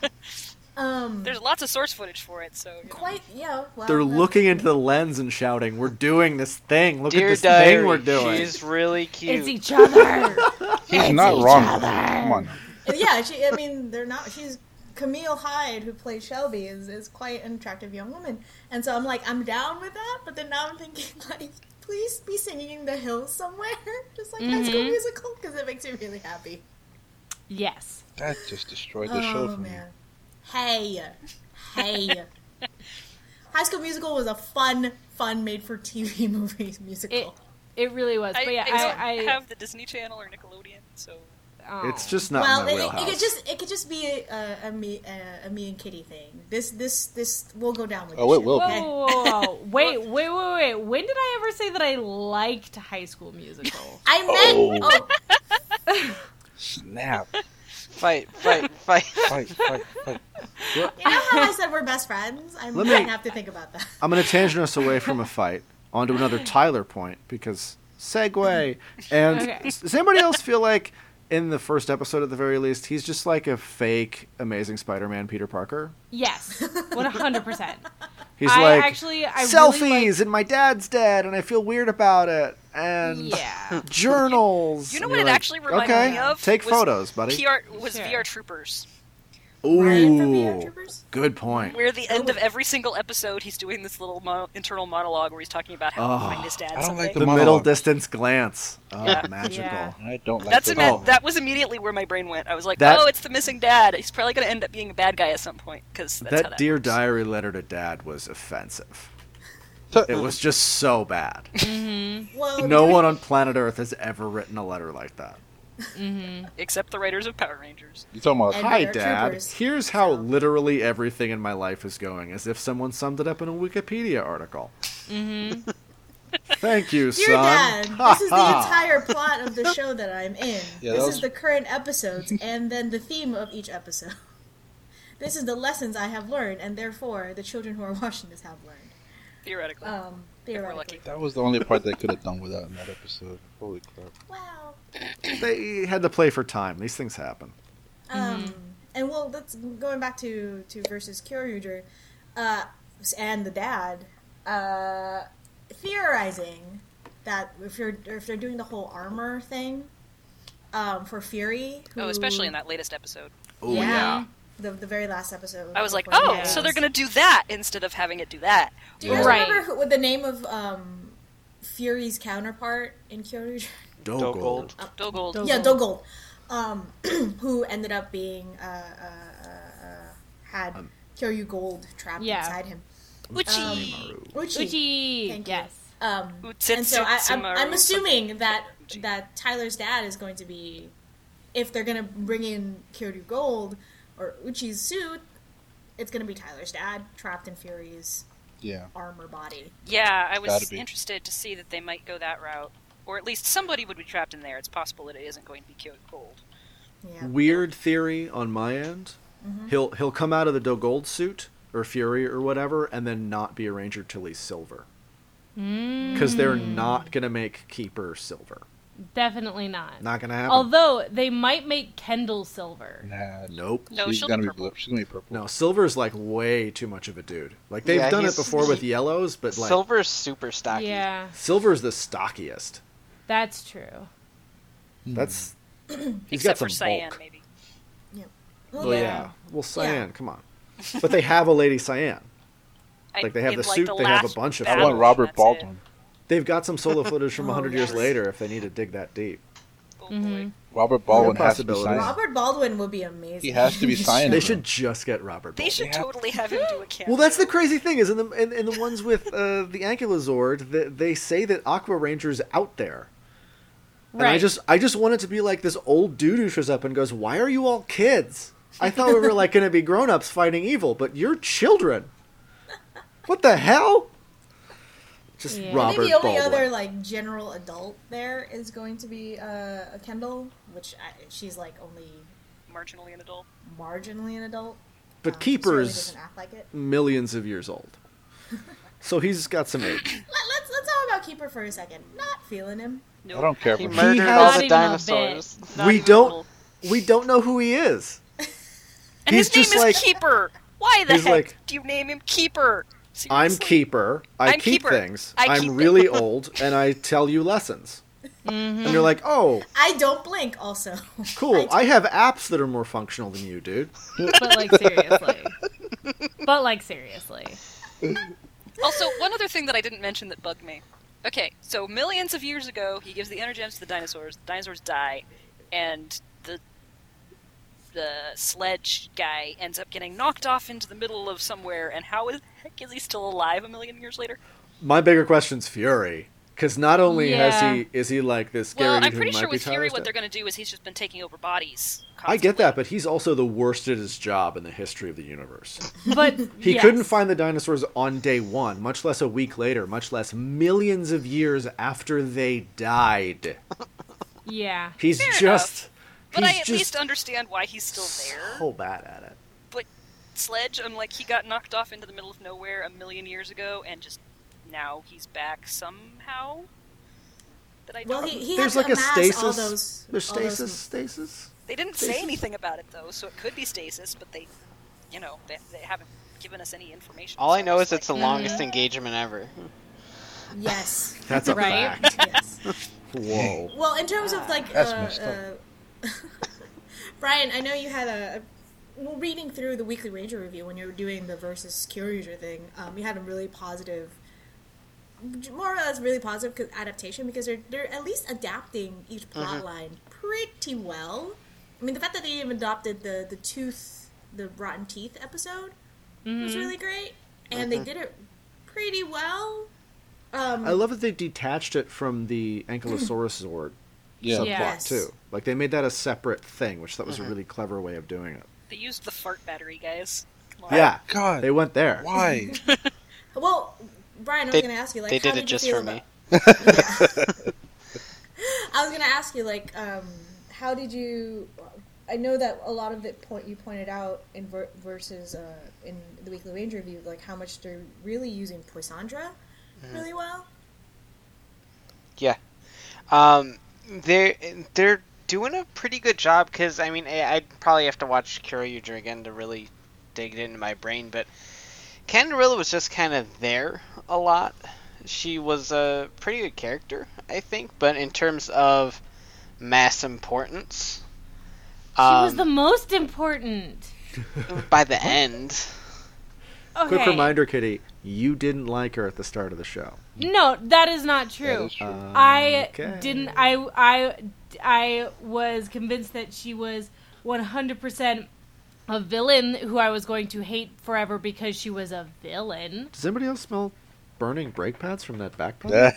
um, There's lots of source footage for it, so you know. quite yeah. Well, They're uh, looking into the lens and shouting, "We're doing this thing! Look Dear at this diary, thing we're doing!" she's really cute. it's each other. *laughs* He's not wrong. Come on. yeah, she, I mean, they're not. She's Camille Hyde, who plays Shelby, is is quite an attractive young woman, and so I'm like, I'm down with that. But then now I'm thinking, *laughs* like, please be singing in the hills somewhere, *laughs* just like High School Mhm. Musical, because it makes me really happy. yes. That just destroyed the show Oh for me. Man, hey, hey. High School Musical was a fun, fun made-for-TV *laughs* movie musical. It it really was. I, but yeah, I don't I, I have the Disney Channel or Nickelodeon, so oh. It's just not well, in my it, it, wheelhouse. it could just it could just be a, a, a me a, a me and Kitty thing. This this this will go down with. Oh, it shit, will Whoa, okay? whoa, whoa, whoa. *laughs* wait, wait, wait, wait. When did I ever say that I liked High School Musical? *laughs* I meant. Oh. Oh. Snap. Fight, fight, fight. Fight, fight, fight. You know how I said we're best friends? I Let might me- have to think about that. I'm going to tangent us away from a fight onto another *laughs* Tyler point because segue. And Okay. does anybody else feel like in the first episode at the very least, he's just like a fake Amazing Spider-Man Peter Parker? Yes, one hundred percent. He's I like actually, I selfies really like- and my dad's dead and I feel weird about it and Yeah. *laughs* journals. You know what it like, actually reminded okay, me of? Take was photos, buddy. PR was Sure. VR Troopers, Ryan from VR Ooh, Troopers? good point. where the end of oh. every single episode he's doing this little mo- internal monologue where he's talking about how Oh, he'll find his dad I don't someday. like The The middle distance glance. Oh, Yeah. magical. Yeah. I don't like That's the ima- Oh. that was immediately where my brain went. I was like, That- "Oh, it's the missing dad. He's probably going to end up being a bad guy at some point." Because That that Dear works. Diary letter to dad was offensive. It was just so bad. Mm-hmm. Well, No one on planet Earth has ever written a letter like that. Except the writers of Power Rangers. You talking about? And- Hi, they're Dad. troopers, Here's how literally everything in my life is going, as if someone summed it up in a Wikipedia article. Mm-hmm. *laughs* Thank you, Dear son. Dad, this is the entire plot of the show that I'm in. *laughs* Yeah, this that is was- the current episodes, and then the theme of each episode. *laughs* This is the lessons I have learned, and therefore the children who are watching this have learned. Theoretically, Um, if we're theoretically. lucky. That was the only part they could have done without in that episode. Holy crap! Wow. They had to play for time. These things happen. Um, and well, that's going back to to versus Kyoryuger, uh, and the dad, uh, theorizing that if you're if they're doing the whole armor thing, um, for Fury, who, Oh, especially in that latest episode. Oh, yeah, yeah. The the very last episode. I was like, "Oh, he Yeah. so they're going to do that instead of having it do that." Do you guys Right. remember who, what the name of um, Fury's counterpart in Kyoryuger? Dogold. Dogold. Dogold. Yeah, Dogold, um, *clears throat* who ended up being uh, uh, uh, uh, had Um, Kyoryu Gold trapped Yeah. inside him. Uchi. Uchi. Uchi. Thank you. Yes. Um, Utsutsu and so I, I'm, I'm assuming that that Tyler's dad is going to be, if they're going to bring in Kyoryu Gold or Uchi's suit, it's going to be Tyler's dad trapped in Fury's Yeah. armor body. Yeah, I was interested to see that they might go that route, or at least somebody would be trapped in there. It's possible that it isn't going to be Kyoryu Gold. Yeah. Weird theory on my end. He'll he'll come out of the Dogold suit or Fury or whatever, and then not be a Ranger till he's silver. Because they're Hmm. not gonna make Keeper silver. Definitely not. Not gonna happen. Although they might make Kendall silver. Nah. nope. No, she's she'll gonna be be purple. blue. She's gonna be purple. No, Silver's like way too much of a dude. Like they've Yeah, done it he's- before with yellows, but like Silver's super stocky. Yeah, Silver's the stockiest. that's true. Hmm. That's *clears throat* he's Except got for some Cyan, bulk. maybe. Well, yeah. Well, Cyan, come on. *laughs* But they have a lady Cyan. I- Like they have in, the like, suit, the they have a last bunch of I battle, want Robert that's it. Baldwin. They've got some solo *laughs* footage from Oh, 100 years later if they need to dig that deep. Oh, boy. Mhm. Robert Baldwin has to be signed. Robert Baldwin would be amazing. He has to be *laughs* signed. They should just get Robert. Baldwin. They Baldwin. should have- totally have him do a cameo. Well, that's the crazy thing is in the in, in the ones with uh, the Ankylozord, they, they say that Aqua Ranger's out there, Right. and I just I just want it to be like this old dude who shows up and goes, "Why are you all kids? I thought we were like going to be grown ups fighting evil, but you're children. *laughs* What the hell?" Just Yeah. I I Robert think the only Baldwin. other like general adult there is going to be uh, a Kendall, which I, she's like only marginally an adult. marginally an adult. but Um, Keeper's like it. millions of years old, *laughs* so he's got some age. Let, let's let's talk about Keeper for a second. Not feeling him. No, I don't care He for him. murdered has- all the dinosaurs. we don't- We don't know who he is. *laughs* And He's his name just is like- Keeper. Why the heck like- do you name him Keeper? I'm keeper. I I'm keep keeper. things. I I'm keep really *laughs* old, and I tell you lessons. Mhm. And you're like, oh, I don't blink. Also, *laughs* cool. I I have apps that are more functional than you, dude. But like seriously. *laughs* but like seriously. Also, one other thing that I didn't mention that bugged me. Okay, so millions of years ago, he gives the energems to the dinosaurs. The dinosaurs die, and the the sledge guy ends up getting knocked off into the middle of somewhere. And how the heck is he still alive a million years later? My bigger question's Fury, because not only Yeah. has he is he like this scary well, I'm pretty sure with Fury, what of they're going to do is he's just been taking over bodies. I get that, but he's also the worst at his job in the history of the universe. But *laughs* He yes. couldn't find the dinosaurs on day one, much less a week later, much less millions of years after they died. Yeah. He's Fair just. But he's I at least understand why he's still there. So bad at it. But Sledge, I'm like, he got knocked off into the middle of nowhere a million years ago, and just now he's back somehow. That I well, don't. he, he There's had like a stasis. all those. There's all those- stasis. Stasis. they didn't say anything about it though, so it could be stasis, but they, you know, they, they haven't given us any information. All so I know is just it's the like, longest Mhm. engagement ever. Yes. That's a Right. fact. yes. *laughs* Whoa. Well, in terms of like, That's uh, messed up. uh, *laughs* Brian, I know you had a. Well, reading through the Weekly Ranger review when you were doing the versus Kyoryuger thing, um, you had a really positive, more or less really positive adaptation because they're they're at least adapting each plot line pretty well. I mean, the fact that they even adopted the the tooth, the rotten teeth episode was really great, and they did it pretty well. Um, I love that they detached it from the Ankylosaurus Zord Yeah. subplot Yeah. Yes. too. Like they made that a separate thing, which that was a really clever way of doing it. They used the fart battery, guys. Come. Yeah, God, they went there. why? *laughs* Well, Brian, I was going to ask you, like, they how did it you just feel for me. about- *laughs* I was going to ask you, like, um, how did you? I know that a lot of it point you pointed out in ver- versus uh, in the Weekly Ranger review, like how much they're really using Poisandra Mm-hmm. really well. Yeah. Um, they're they're doing a pretty good job because I mean I, I'd probably have to watch Kyoryuger again to really dig it into my brain, but Candelilla was just kind of there a lot. She was a pretty good character, I think, but in terms of mass importance, She was um, the most important. *laughs* by the end. Okay. Quick reminder, Kitty, you didn't like her at the start of the show. No, that is not true. is true. I Okay. didn't. I I I was convinced that she was 100% a villain who I was going to hate forever because she was a villain. Does anybody else smell burning brake pads from that backpack?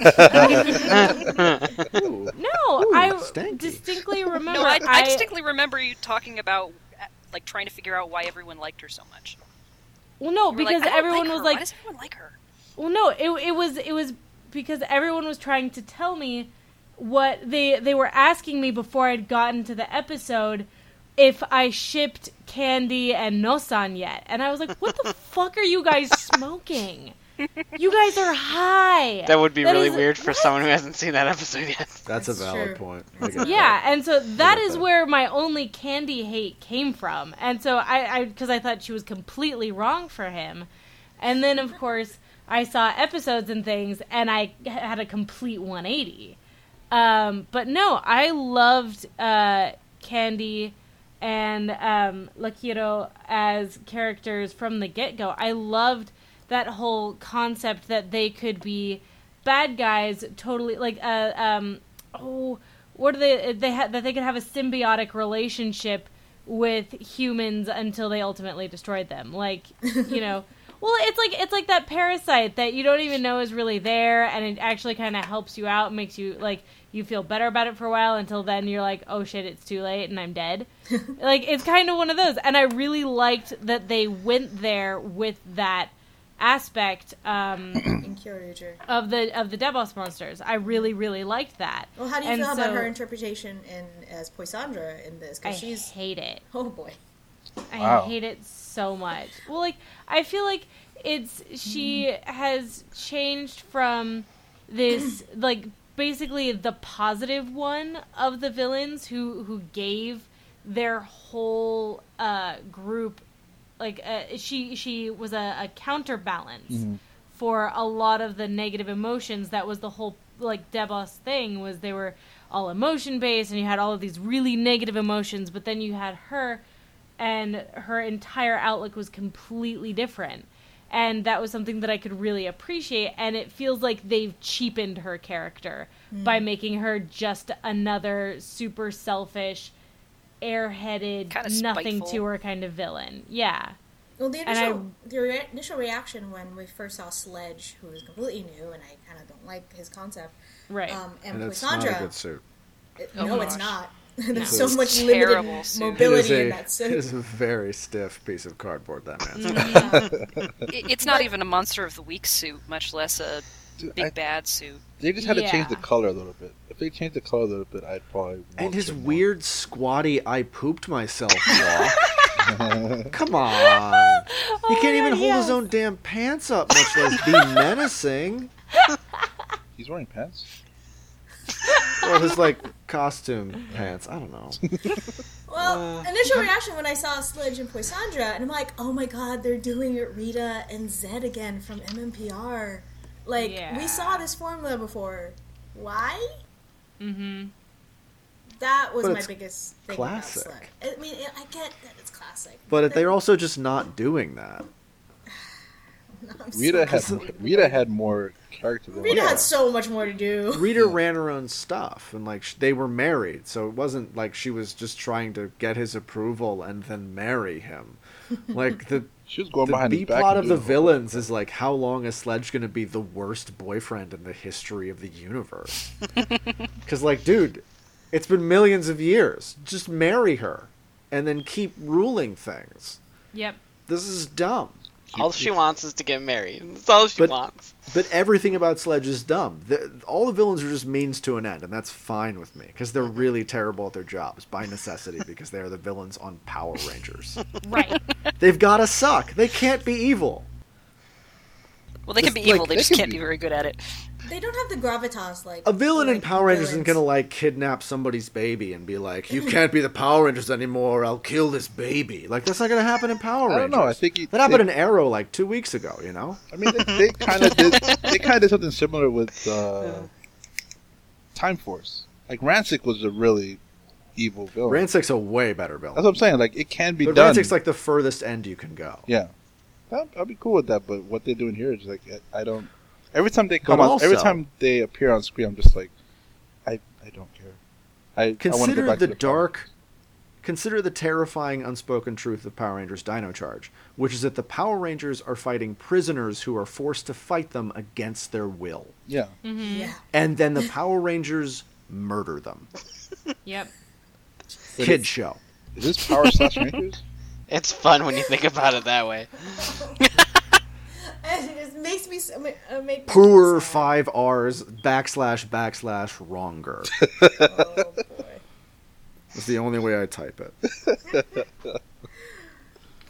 *laughs* Ooh. No, Ooh, I stanky. distinctly *laughs* remember. No, I, I distinctly remember you talking about like trying to figure out why everyone liked her so much. well, no, You were like, because everyone like was her. like, why does everyone like her? Well, no, it it was it was because everyone was trying to tell me what they they were asking me before I'd gotten to the episode if I shipped Candy and Nossan yet, and I was like, "What the *laughs* fuck are you guys smoking? You guys are high." That would be That really is- weird for someone who hasn't seen that episode yet. *laughs* That's a valid true. point. *laughs* Yeah, that. and so that is that. where my only Candy hate came from, and so I, I, because I thought she was completely wrong for him, and then of course I saw episodes and things, and I had a complete 180. Um, but no, I loved uh, Candy and um, Luckyuro as characters from the get go. I loved that whole concept that they could be bad guys totally like uh um oh what are they they ha- that they could have a symbiotic relationship with humans until they ultimately destroyed them like you know *laughs* well it's like it's like that parasite that you don't even know is really there and it actually kind of helps you out makes you like you feel better about it for a while until then you're like oh shit it's too late and i'm dead *laughs* like it's kind of one of those and i really liked that they went there with that aspect um, *clears throat* of the of the Debos monsters. I really really liked that. Well, how do you And feel so- about her interpretation in as Poisandra in this? I Because she's hate it. oh boy. I Wow. hate it so much. Well, like I feel like it's she has changed from this *clears throat* like basically the positive one of the villains who who gave their whole uh group like uh, she she was a, a counterbalance for a lot of the negative emotions that was the whole like Debos thing was they were all emotion based and you had all of these really negative emotions but then you had her and her entire outlook was completely different and that was something that I could really appreciate and it feels like they've cheapened her character by making her just another super selfish airheaded Kinda nothing spiteful. to her kind of villain yeah Well, the And I- initial the re- initial reaction when we first saw Sledge, who was completely new, and I kind of don't like his concept. right Um, and, And it's not a good suit. it- Oh no, it's not. There's No. so much limited suit. Mobility a, in that it suit. is a very stiff piece of cardboard, that man. Mm-hmm. Yeah. *laughs* It, it's not even a monster of the week suit, much less a Dude, big I- bad suit. they just had to change the color a little bit. If they changed the color a little bit, I'd probably. want And his it more. weird, squatty, I pooped myself walk. *laughs* Come on. *laughs* He can't oh, even hold his own damn pants up, much less be menacing. He's wearing pants. Well, his, like, costume pants. I don't know. *laughs* Well, Uh, initial reaction when I saw Sledge and Poisandra, and I'm like, oh my god, they're doing Rita and Zedd again from MMPR. Like, Yeah. we saw this formula before. Why? mm-hmm That was But my biggest thing classic. about Sledge. I mean, I get that it's classic. But they're also just not doing that. *laughs* I'm so Rita had confused. Rita had more character than Rita Yeah. had so much more to do. Rita ran her own stuff, and like sh- they were married, so it wasn't like she was just trying to get his approval and then marry him. *laughs* Like the She was going the behind B his back. plot of the doing- villains is like how long is Sledge going to be the worst boyfriend in the history of the universe? *laughs* Because like, dude, it's been millions of years. Just marry her, and then keep ruling things. yep This is dumb. All she wants is to get married. That's all she But- wants. But everything about Sledge is dumb. The, all the villains are just means to an end, and that's fine with me because they're really terrible at their jobs by necessity *laughs* because they are the villains on Power Rangers. *laughs* right They've got to suck. They can't be evil. Well, they can be evil, like, they they just can can't be- be very good at it. They don't have the gravitas like A villain in Power Rangers isn't gonna like kidnap somebody's baby and be like, "You can't be the Power Rangers anymore. I'll kill this baby." Like that's not gonna happen in Power I Rangers. don't know. I think he, that happened they, in Arrow like two weeks ago. You know. I mean, they, they kind of *laughs* did. They kind of did something similar with uh, Time Force. Like Ransik was a really evil villain. Ransik's a way better villain. That's what I'm saying. Like it can be But done. Ransik's like the furthest end you can go. yeah, I'd, I'd be cool with that. But what they're doing here is like I I don't. Every time they come But on, every time they appear on screen, I'm just like, I I don't care. I I want to Consider go back the the dark. Consider the terrifying unspoken truth of Power Rangers Dino Charge, which is that the Power Rangers are fighting prisoners who are forced to fight them against their will. Yeah, mm-hmm Yeah. And then the Power Rangers murder them. *laughs* yep But Kid show. is this Power Slash Rangers? *laughs* It's fun when you think about it that way. *laughs* And it just makes me so, uh, make me Poor five R's backslash backslash wronger. *laughs* Oh boy. It's the only way I type it. *laughs*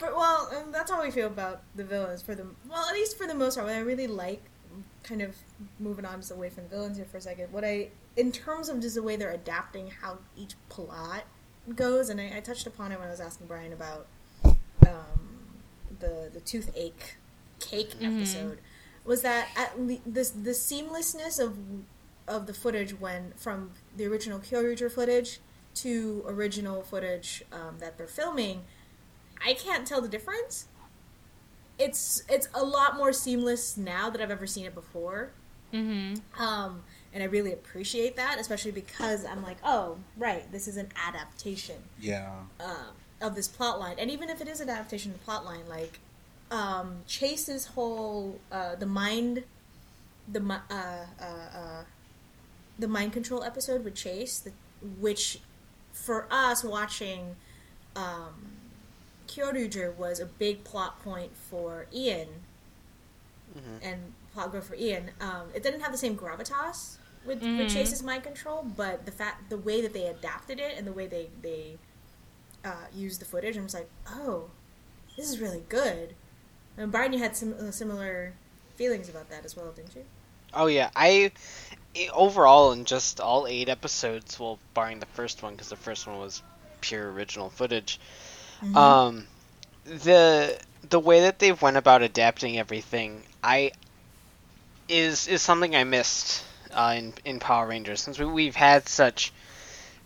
But well, um, that's how we feel about the villains for the well, at least for the most part. What I really like, kind of moving on just away from villains here for a second. What I, in terms of just the way they're adapting how each plot goes, and I, I touched upon it when I was asking Brian about um, the the toothache cake episode, was that at le- this the seamlessness of of the footage when from the original Kyoryuger footage to original footage um, that they're filming I can't tell the difference. it's it's a lot more seamless now that I've ever seen it before. Mm-hmm. Um, and I really appreciate that, especially because I'm like, oh, right, this is an adaptation Yeah. uh, of this plot line. And even if it is an adaptation of the plot line, like um, Chase's whole uh, the mind, the uh, uh, uh, the mind control episode with Chase, the, which for us watching um, Kyoryuger was a big plot point for Ian and plot growth for Ian. Um, it didn't have the same gravitas with, Mhm. with Chase's mind control, but the fact the way that they adapted it and the way they they uh, used the footage, I was like, oh, this is really good. And Brian, you had some uh, similar feelings about that as well, didn't you? Oh yeah, I overall in just all eight episodes, well, barring the first one because the first one was pure original footage. Um, the the way that they've went about adapting everything, I is is something I missed uh, in in Power Rangers since we, we've had such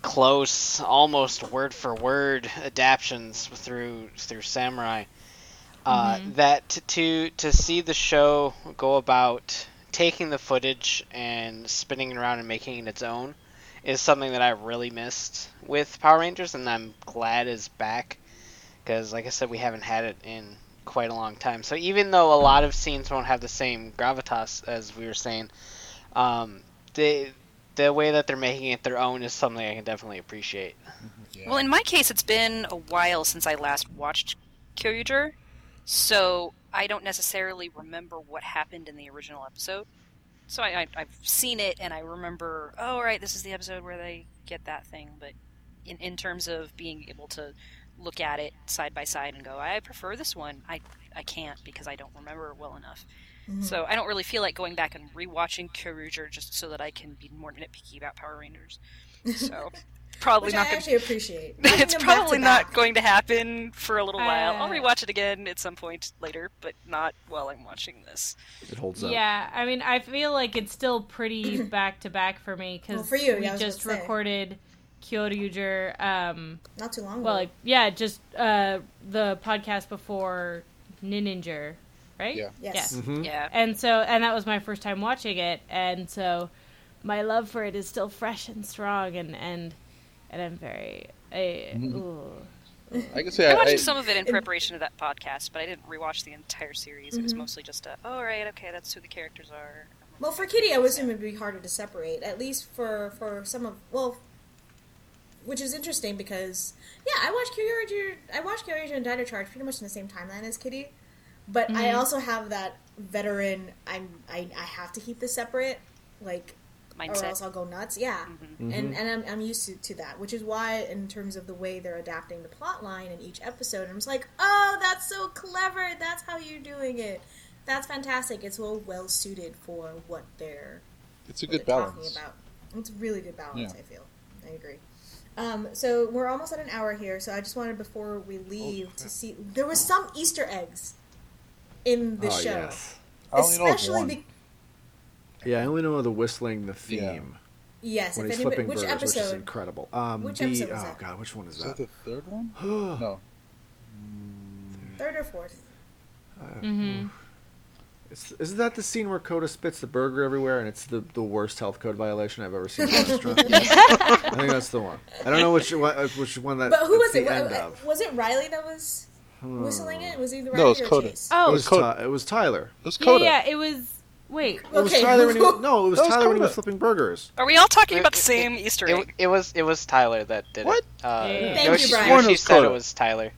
close, almost word for word adaptions through through Samurai. Uh, That to to see the show go about taking the footage and spinning it around and making it its own is something that I really missed with Power Rangers, and I'm glad is back because, like I said, we haven't had it in quite a long time. So even though a lot of scenes won't have the same gravitas as we were saying, um, the the way that they're making it their own is something I can definitely appreciate. Yeah. Well, in my case, it's been a while since I last watched Kyoryuger, so I don't necessarily remember what happened in the original episode. So I, I, I've seen it and I remember, oh, right, this is the episode where they get that thing. But in, in terms of being able to look at it side by side and go, I prefer this one, I, I can't because I don't remember it well enough. Mm-hmm. So I don't really feel like going back and rewatching Kyoryuger just so that I can be more nitpicky about Power Rangers. So *laughs* probably Which not I going actually appreciate. *laughs* It's them back probably back. not going to happen for a little while. I'll Uh, rewatch it again at some point later, but not while I'm watching this. It holds up. Yeah, I mean, I feel like it's still pretty *clears throat* back to back for me because Well, for you, we yeah, just about to say. recorded Kyoryuger. Um, Not too long ago. well, like yeah, just uh, the podcast before Ninninger, right? Yeah. yes. Yeah. Mhm. Yeah. And so, and that was my first time watching it, and so my love for it is still fresh and strong, and and and I'm very. I, Mhm. I can say I I, watched I, some of it in preparation of that podcast, but I didn't rewatch the entire series. It was Mhm. mostly just a, oh, right, okay, that's who the characters are. Well, for Kitty, I would assume it'd be harder to separate, at least for for some of well, which is interesting because yeah, I watched Kyoryuger, I watched Kyoryuger and Dino Charge pretty much in the same timeline as Kitty, but I Mhm. also have that veteran. I'm I, I have to keep this separate, like or else I'll go nuts. Yeah, Mhm. and and I'm, I'm used to, to that, which is why in terms of the way they're adapting the plot line in each episode, I'm just like, oh, that's so clever. That's how you're doing it. That's fantastic. It's well well suited for what they're it's a good balance. about. It's really good balance. Yeah. I feel. I agree. Um, so we're almost at an hour here. So I just wanted before we leave to see there was some Easter eggs in the oh show, yes. I only know especially one. be- Yeah, I only know the whistling, the Yeah. theme yes. when If he's anybody, flipping which burgers, which is episode? incredible. Um, Which the, episode was oh that? god, which one is Is that that? the third one? *gasps* no. No. Third or fourth? Mm-hmm. Is, isn't that the scene where Koda spits the burger everywhere and it's the, the worst health code violation I've ever seen in a restaurant? I think that's the one. I don't know which one, uh, which one that. But who was it? the Wa- end uh, of. Was it Riley that was whistling it? Was it either No, Riley it's or Koda. Chase? It Oh, was, Koda. Ty- it was Tyler. It was yeah, yeah. It was. Wait. It was Okay, Tyler when he who- *laughs* no, it was That was Tyler when he was flipping burgers. Are we all talking about the it- same Easter It, egg? it was it was Tyler that did What? it. Uh, Yeah. Thank Yoshi, you, Brian. Sworn it Yoshi was said it was Tyler.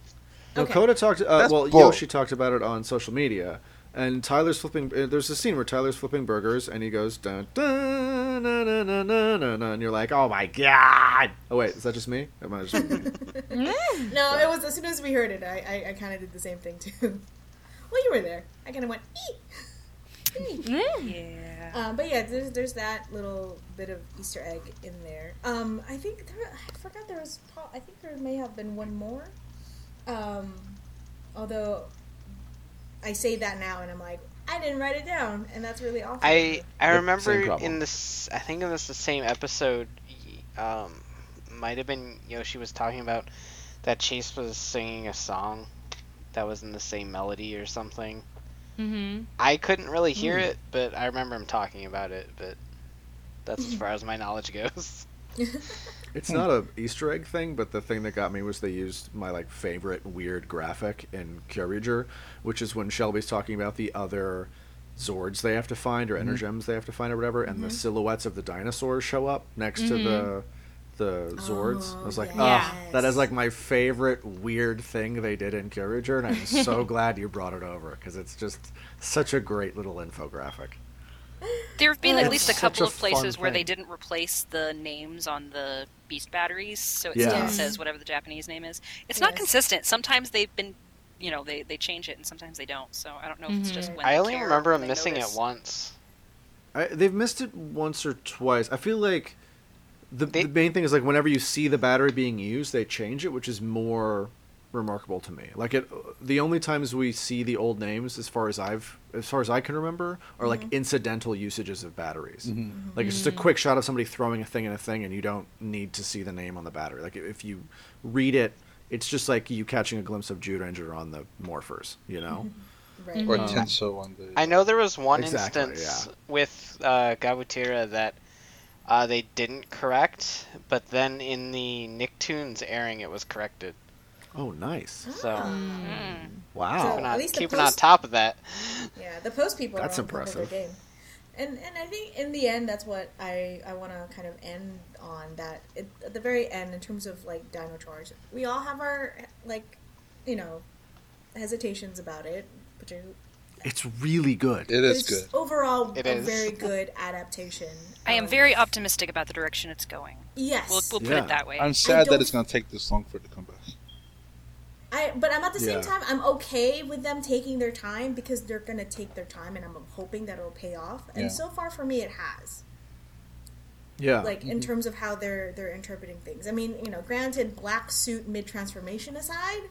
No, Okay. Koda talked. Uh, well, bull. Yoshi talked about it on social media, and Tyler's flipping. Uh, there's a scene where Tyler's flipping burgers, and he goes dun dun na na na na na na, and you're like, oh my god! Oh wait, is that just me? Am I just- *laughs* *laughs* No, it was as soon as we heard it, I I, I kind of did the same thing too. well, you were there. I kind of went. Ee! Ee! Yeah. Um, but yeah, there's, there's that little bit of Easter egg in there. Um, I think there, I forgot there was. I think there may have been one more. Um, although I say that now, and I'm like, I didn't write it down, and that's really awful. I I remember in this. I think in this the same episode. Um, might have been Yoshi was talking about that Chase was singing a song that was in the same melody or something. Mm-hmm. I couldn't really hear hmm. it, but I remember him talking about it. But that's as *laughs* far as my knowledge goes. *laughs* It's not a Easter egg thing, but the thing that got me was they used my like favorite weird graphic in Kyoryuger, which is when Shelby's talking about the other Zords they have to find or mm-hmm. Energems they have to find or whatever, and the mm-hmm. silhouettes of the dinosaurs show up next to the mm-hmm. The Zords. I was like, Oh, oh, yes. that is like my favorite weird thing they did in Kyoryuger, and I'm so *laughs* glad you brought it over because it's just such a great little infographic. There have been at It's least a couple a of places fun where they didn't replace the names on the beast batteries, so it Yeah. still says whatever the Japanese name is. It's not consistent. Sometimes they've been, you know, they, they change it, and sometimes they don't. So I don't know if it's just Mhm. when I only care remember when missing notice. it once. I, they've missed it once or twice. I feel like the, They- the main thing is like whenever you see the battery being used, they change it, which is more remarkable to me. Like it, the only times we see the old names, as far as I've, as far as I can remember, are like incidental usages of batteries. Mm-hmm. Like it's just a quick shot of somebody throwing a thing in a thing, and you don't need to see the name on the battery. Like if you read it, it's just like you catching a glimpse of Juranger on the morphers. You know. Right. Or Um, Tenso on the. I know there was one Exactly, instance with uh, Gabutyra that uh, they didn't correct, but then in the Nicktoons airing, it was corrected. Oh, nice! So Mm. Wow. So- keeping, at on, least the keeping on top of that. Yeah, the post people That's are on their impressive. game. And and I think in the end, that's what I I want to kind of end on. That it, at the very end, in terms of like Dino Charge, we all have our like, you know, hesitations about it, but you- It's really good. It but is it's good. overall It a is. very good adaptation. I am very optimistic about the direction it's going. yes. We'll, we'll put Yeah. it that way. I'm sad that it's going to take this long for it to come back. I but I'm at the same time I'm okay with them taking their time because they're gonna take their time, and I'm hoping that it'll pay off. And Yeah. so far for me, it has. Yeah. like in mm-hmm. terms of how they're they're interpreting things. I mean, you know, granted, black suit mid transformation aside,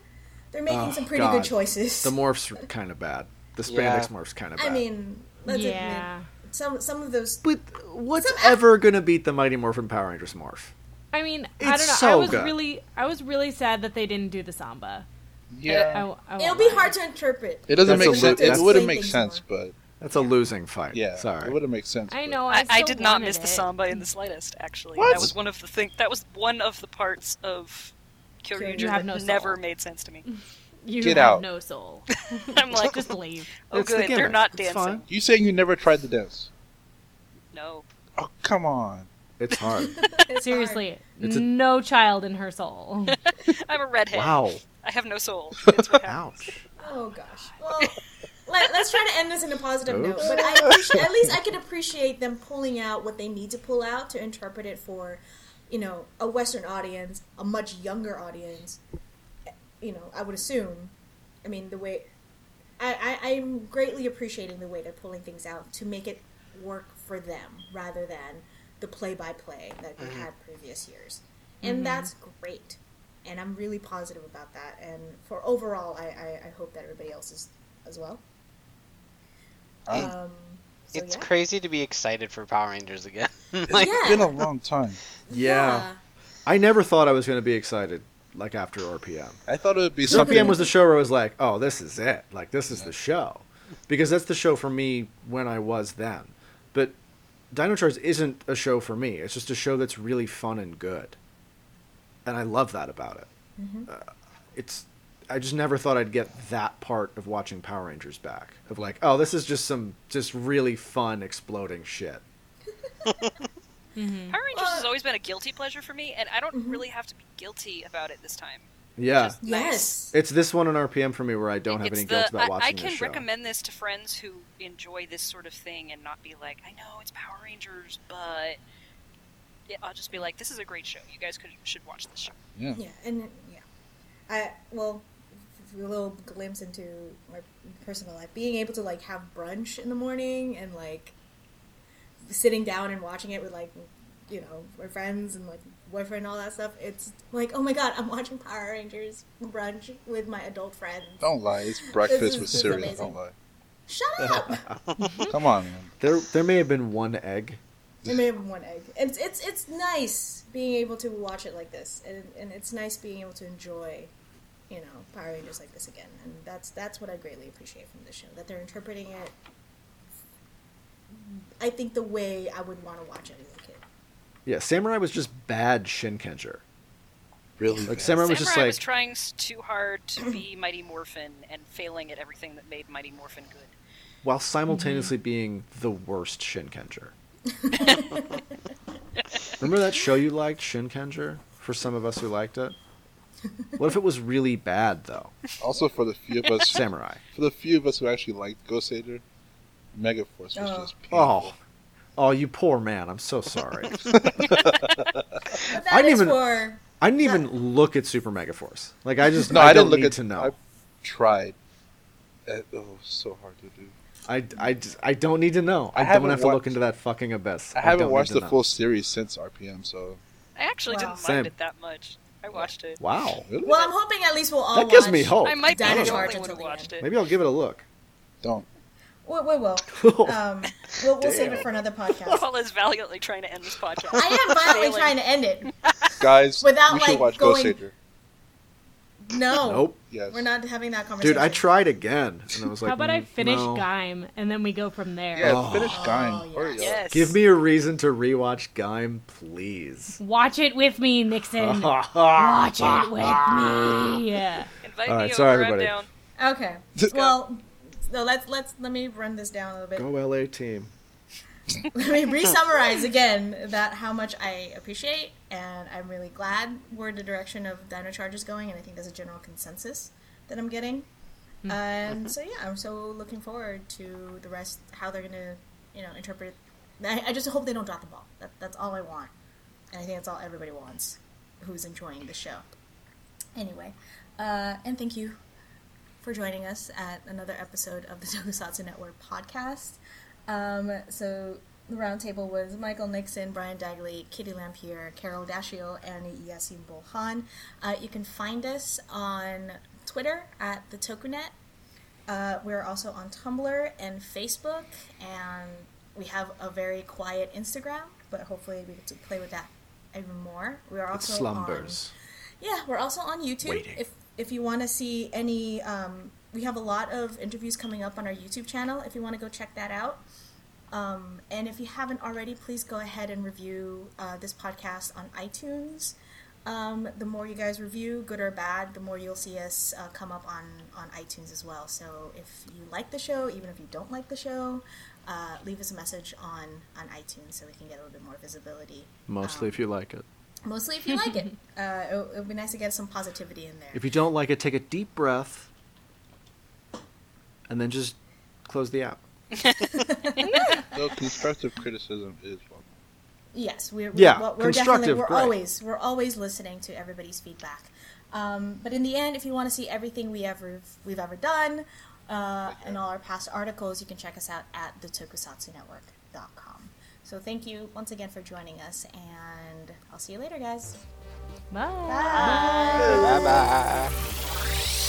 they're making Oh, some pretty God. good choices. The morphs *laughs* are kind of bad. The spandex Yeah. morphs kind of bad. I mean, let's Yeah. admit, some some of those. but what's Some- ever gonna beat the Mighty Morphin Power Rangers morph? I mean, I don't know. I was good. really, I was really sad that they didn't do the samba. I, Yeah. I It'll be hard to interpret. It doesn't That's make sense. li- It wouldn't make sense, more. but That's a losing fight. yeah, Sorry. it wouldn't make sense. I know. I, I, I did not wanted miss the samba in the *laughs* slightest. Actually, What? that was one of the thing. That was one of the parts of Kyoryuger have that no soul. never made sense to me. *laughs* You Get have out. no soul. *laughs* *laughs* I'm like, just leave. oh It's the good, they're gimmick. not It's dancing. fine. You saying you never tried the dance? No, Oh, come on. It's hard. *laughs* It's Seriously, It's a- no child in her soul. I'm a redhead. wow. I have no soul. That's what happens. Ouch. hard. Oh gosh. Well, let, us try to end this in a positive note. Oops. But I appreciate, at least I can appreciate them pulling out what they need to pull out to interpret it for, you know, a Western audience, a much younger audience. You know, I would assume. I mean, the way I, I I'm greatly appreciating the way they're pulling things out to make it work for them rather than the play by play that we had previous years. And that's great. And I'm really positive about that. And for overall, I, I, I hope that everybody else is as well. I- Um, so it's yeah. crazy to be excited for Power Rangers again. *laughs* *laughs* It's like, Yeah. been a long time. Yeah. I never thought I was gonna be excited like after RPM. I thought it would be something. RPM was the show where I was like, oh, this is it. Like this is the show, because that's the show for me when I was then. But Dino Charge isn't a show for me. It's just a show that's really fun and good, and I love that about it. Mm-hmm. Uh, it's I just never thought I'd get that part of watching Power Rangers back. Of like, oh, this is just some just really fun exploding shit. *laughs* Mhm. Power Rangers Well- has always been a guilty pleasure for me, and I don't Mhm. really have to be guilty about it this time. Yeah, Just nice. Yes. it's this one on RPM for me where I don't have It's any the- guilt about I, watching I can this show. recommend this to friends who enjoy this sort of thing and not be like, I know it's Power Rangers, but yeah, I'll just be like, this is a great show. You guys could should watch this show. Yeah. Yeah, and yeah, I well, a little glimpse into my personal life. Being able to like have brunch in the morning and like sitting down and watching it with like you know my friends and like boyfriend and all that stuff. It's like oh my god, I'm watching Power Rangers brunch with my adult friends. Don't lie. It's breakfast is- with this cereal. amazing. Don't lie. Shut up! *laughs* *laughs* Come on, man. There, there may have been one egg. there may have been one egg. It's it's it's nice being able to watch it like this, and and it's nice being able to enjoy you know Power Rangers like this again, and that's that's what I greatly appreciate from this show that they're interpreting it. I think the way I would want to watch it as a kid. Yeah, Samurai was just bad Shin Shinkenger. Really? Like bad. Samurai was just Samurai like was trying too hard to be *clears throat* Mighty Morphin and failing at everything that made Mighty Morphin good. while mm-hmm. simultaneously being the worst Shin Shinkenger. *laughs* Remember that show you liked, Shin Shinkenger? For some of us who liked it. What if it was really bad though? Also, for the few of us, Samurai. for the few of us who actually liked Goseiger, Megaforce was Oh. just painful. Oh, oh, you poor man. I'm so sorry. *laughs* *laughs* That I didn't is even- for I didn't even look at Super Megaforce. Like I *laughs* just No, I, I, don't didn't look need at to know. I tried. Uh, oh, so hard to do. I, I, just- I don't need to know. I I, don't haven't have to look into that fucking abyss. I haven't need watched the know. full series since RPM, so I actually Wow. didn't Same. mind it that much. I watched it. Wow, really well, I'm hoping at least we'll all that gives me hope. I might be Dino the Charge only one who watched it. Maybe I'll give it a look. don't. We, we will. *laughs* Um, we'll we'll save it for another *laughs* podcast. Paul is valiantly trying to end this podcast. I am violently trying to end it. *laughs* Guys, Without, you should like, watch going- Ghost Sager. No, Nope. Yes. we're not having that conversation. Dude, I tried again, and I was like, How about I "Mm, finish no. Gaim and then we go from there? Yeah, Oh. finish Gaim. Oh, yes. Yes. Give me a reason to rewatch Gaim, please. Watch it with me, Nixon. Watch it with me. Yeah. Invite All me right, sorry, over. I'm everybody. down. Okay. Well, so let's let's let me run this down a little bit. Go LA team. *laughs* Let me re-summarize again that how much I appreciate and I'm really glad where the direction of Dino Charge is going, and I think there's a general consensus that I'm getting. And so yeah, I'm so looking forward to the rest, how they're gonna, you know, interpret. I, I just hope they don't drop the ball. That, that's all I want, and I think that's all everybody wants, who's enjoying the show. Anyway, uh, and thank you for joining us at another episode of the *laughs* Tokusatsu Network podcast. Um, so the roundtable was Michael Nixon, Brian Dagley, Kitty Lampier, Carol Dashio, and Yasin Bolhan. Uh, you can find us on Twitter at the Tokunet. Uh, we're also on Tumblr and Facebook, and we have a very quiet Instagram, but hopefully we get to play with that even more. We are It also slumbers. on yeah, we're also on YouTube. Waiting. If if you want to see any, um, we have a lot of interviews coming up on our YouTube channel. If you want to go check that out, um, and if you haven't already, please go ahead and review uh, this podcast on iTunes. Um, the more you guys review, good or bad, the more you'll see us uh, come up on on iTunes as well. So if you like the show, even if you don't like the show, uh, leave us a message on on iTunes so we can get a little bit more visibility. Mostly Um, if you like it. Mostly if you like it. *laughs* Uh, it, it would be nice to get some positivity in there. If you don't like it, take a deep breath, and then just close the app. *laughs* So constructive criticism is welcome. yes, we're, Yeah, we're, we're constructive, definitely we're great. always we're always listening to everybody's feedback. Um, but in the end, if you want to see everything we ever we've ever done uh, and all our past articles, you can check us out at the tokusatsunetwork.com. So thank you once again for joining us, and I'll see you later, guys. Bye. Bye. Bye bye.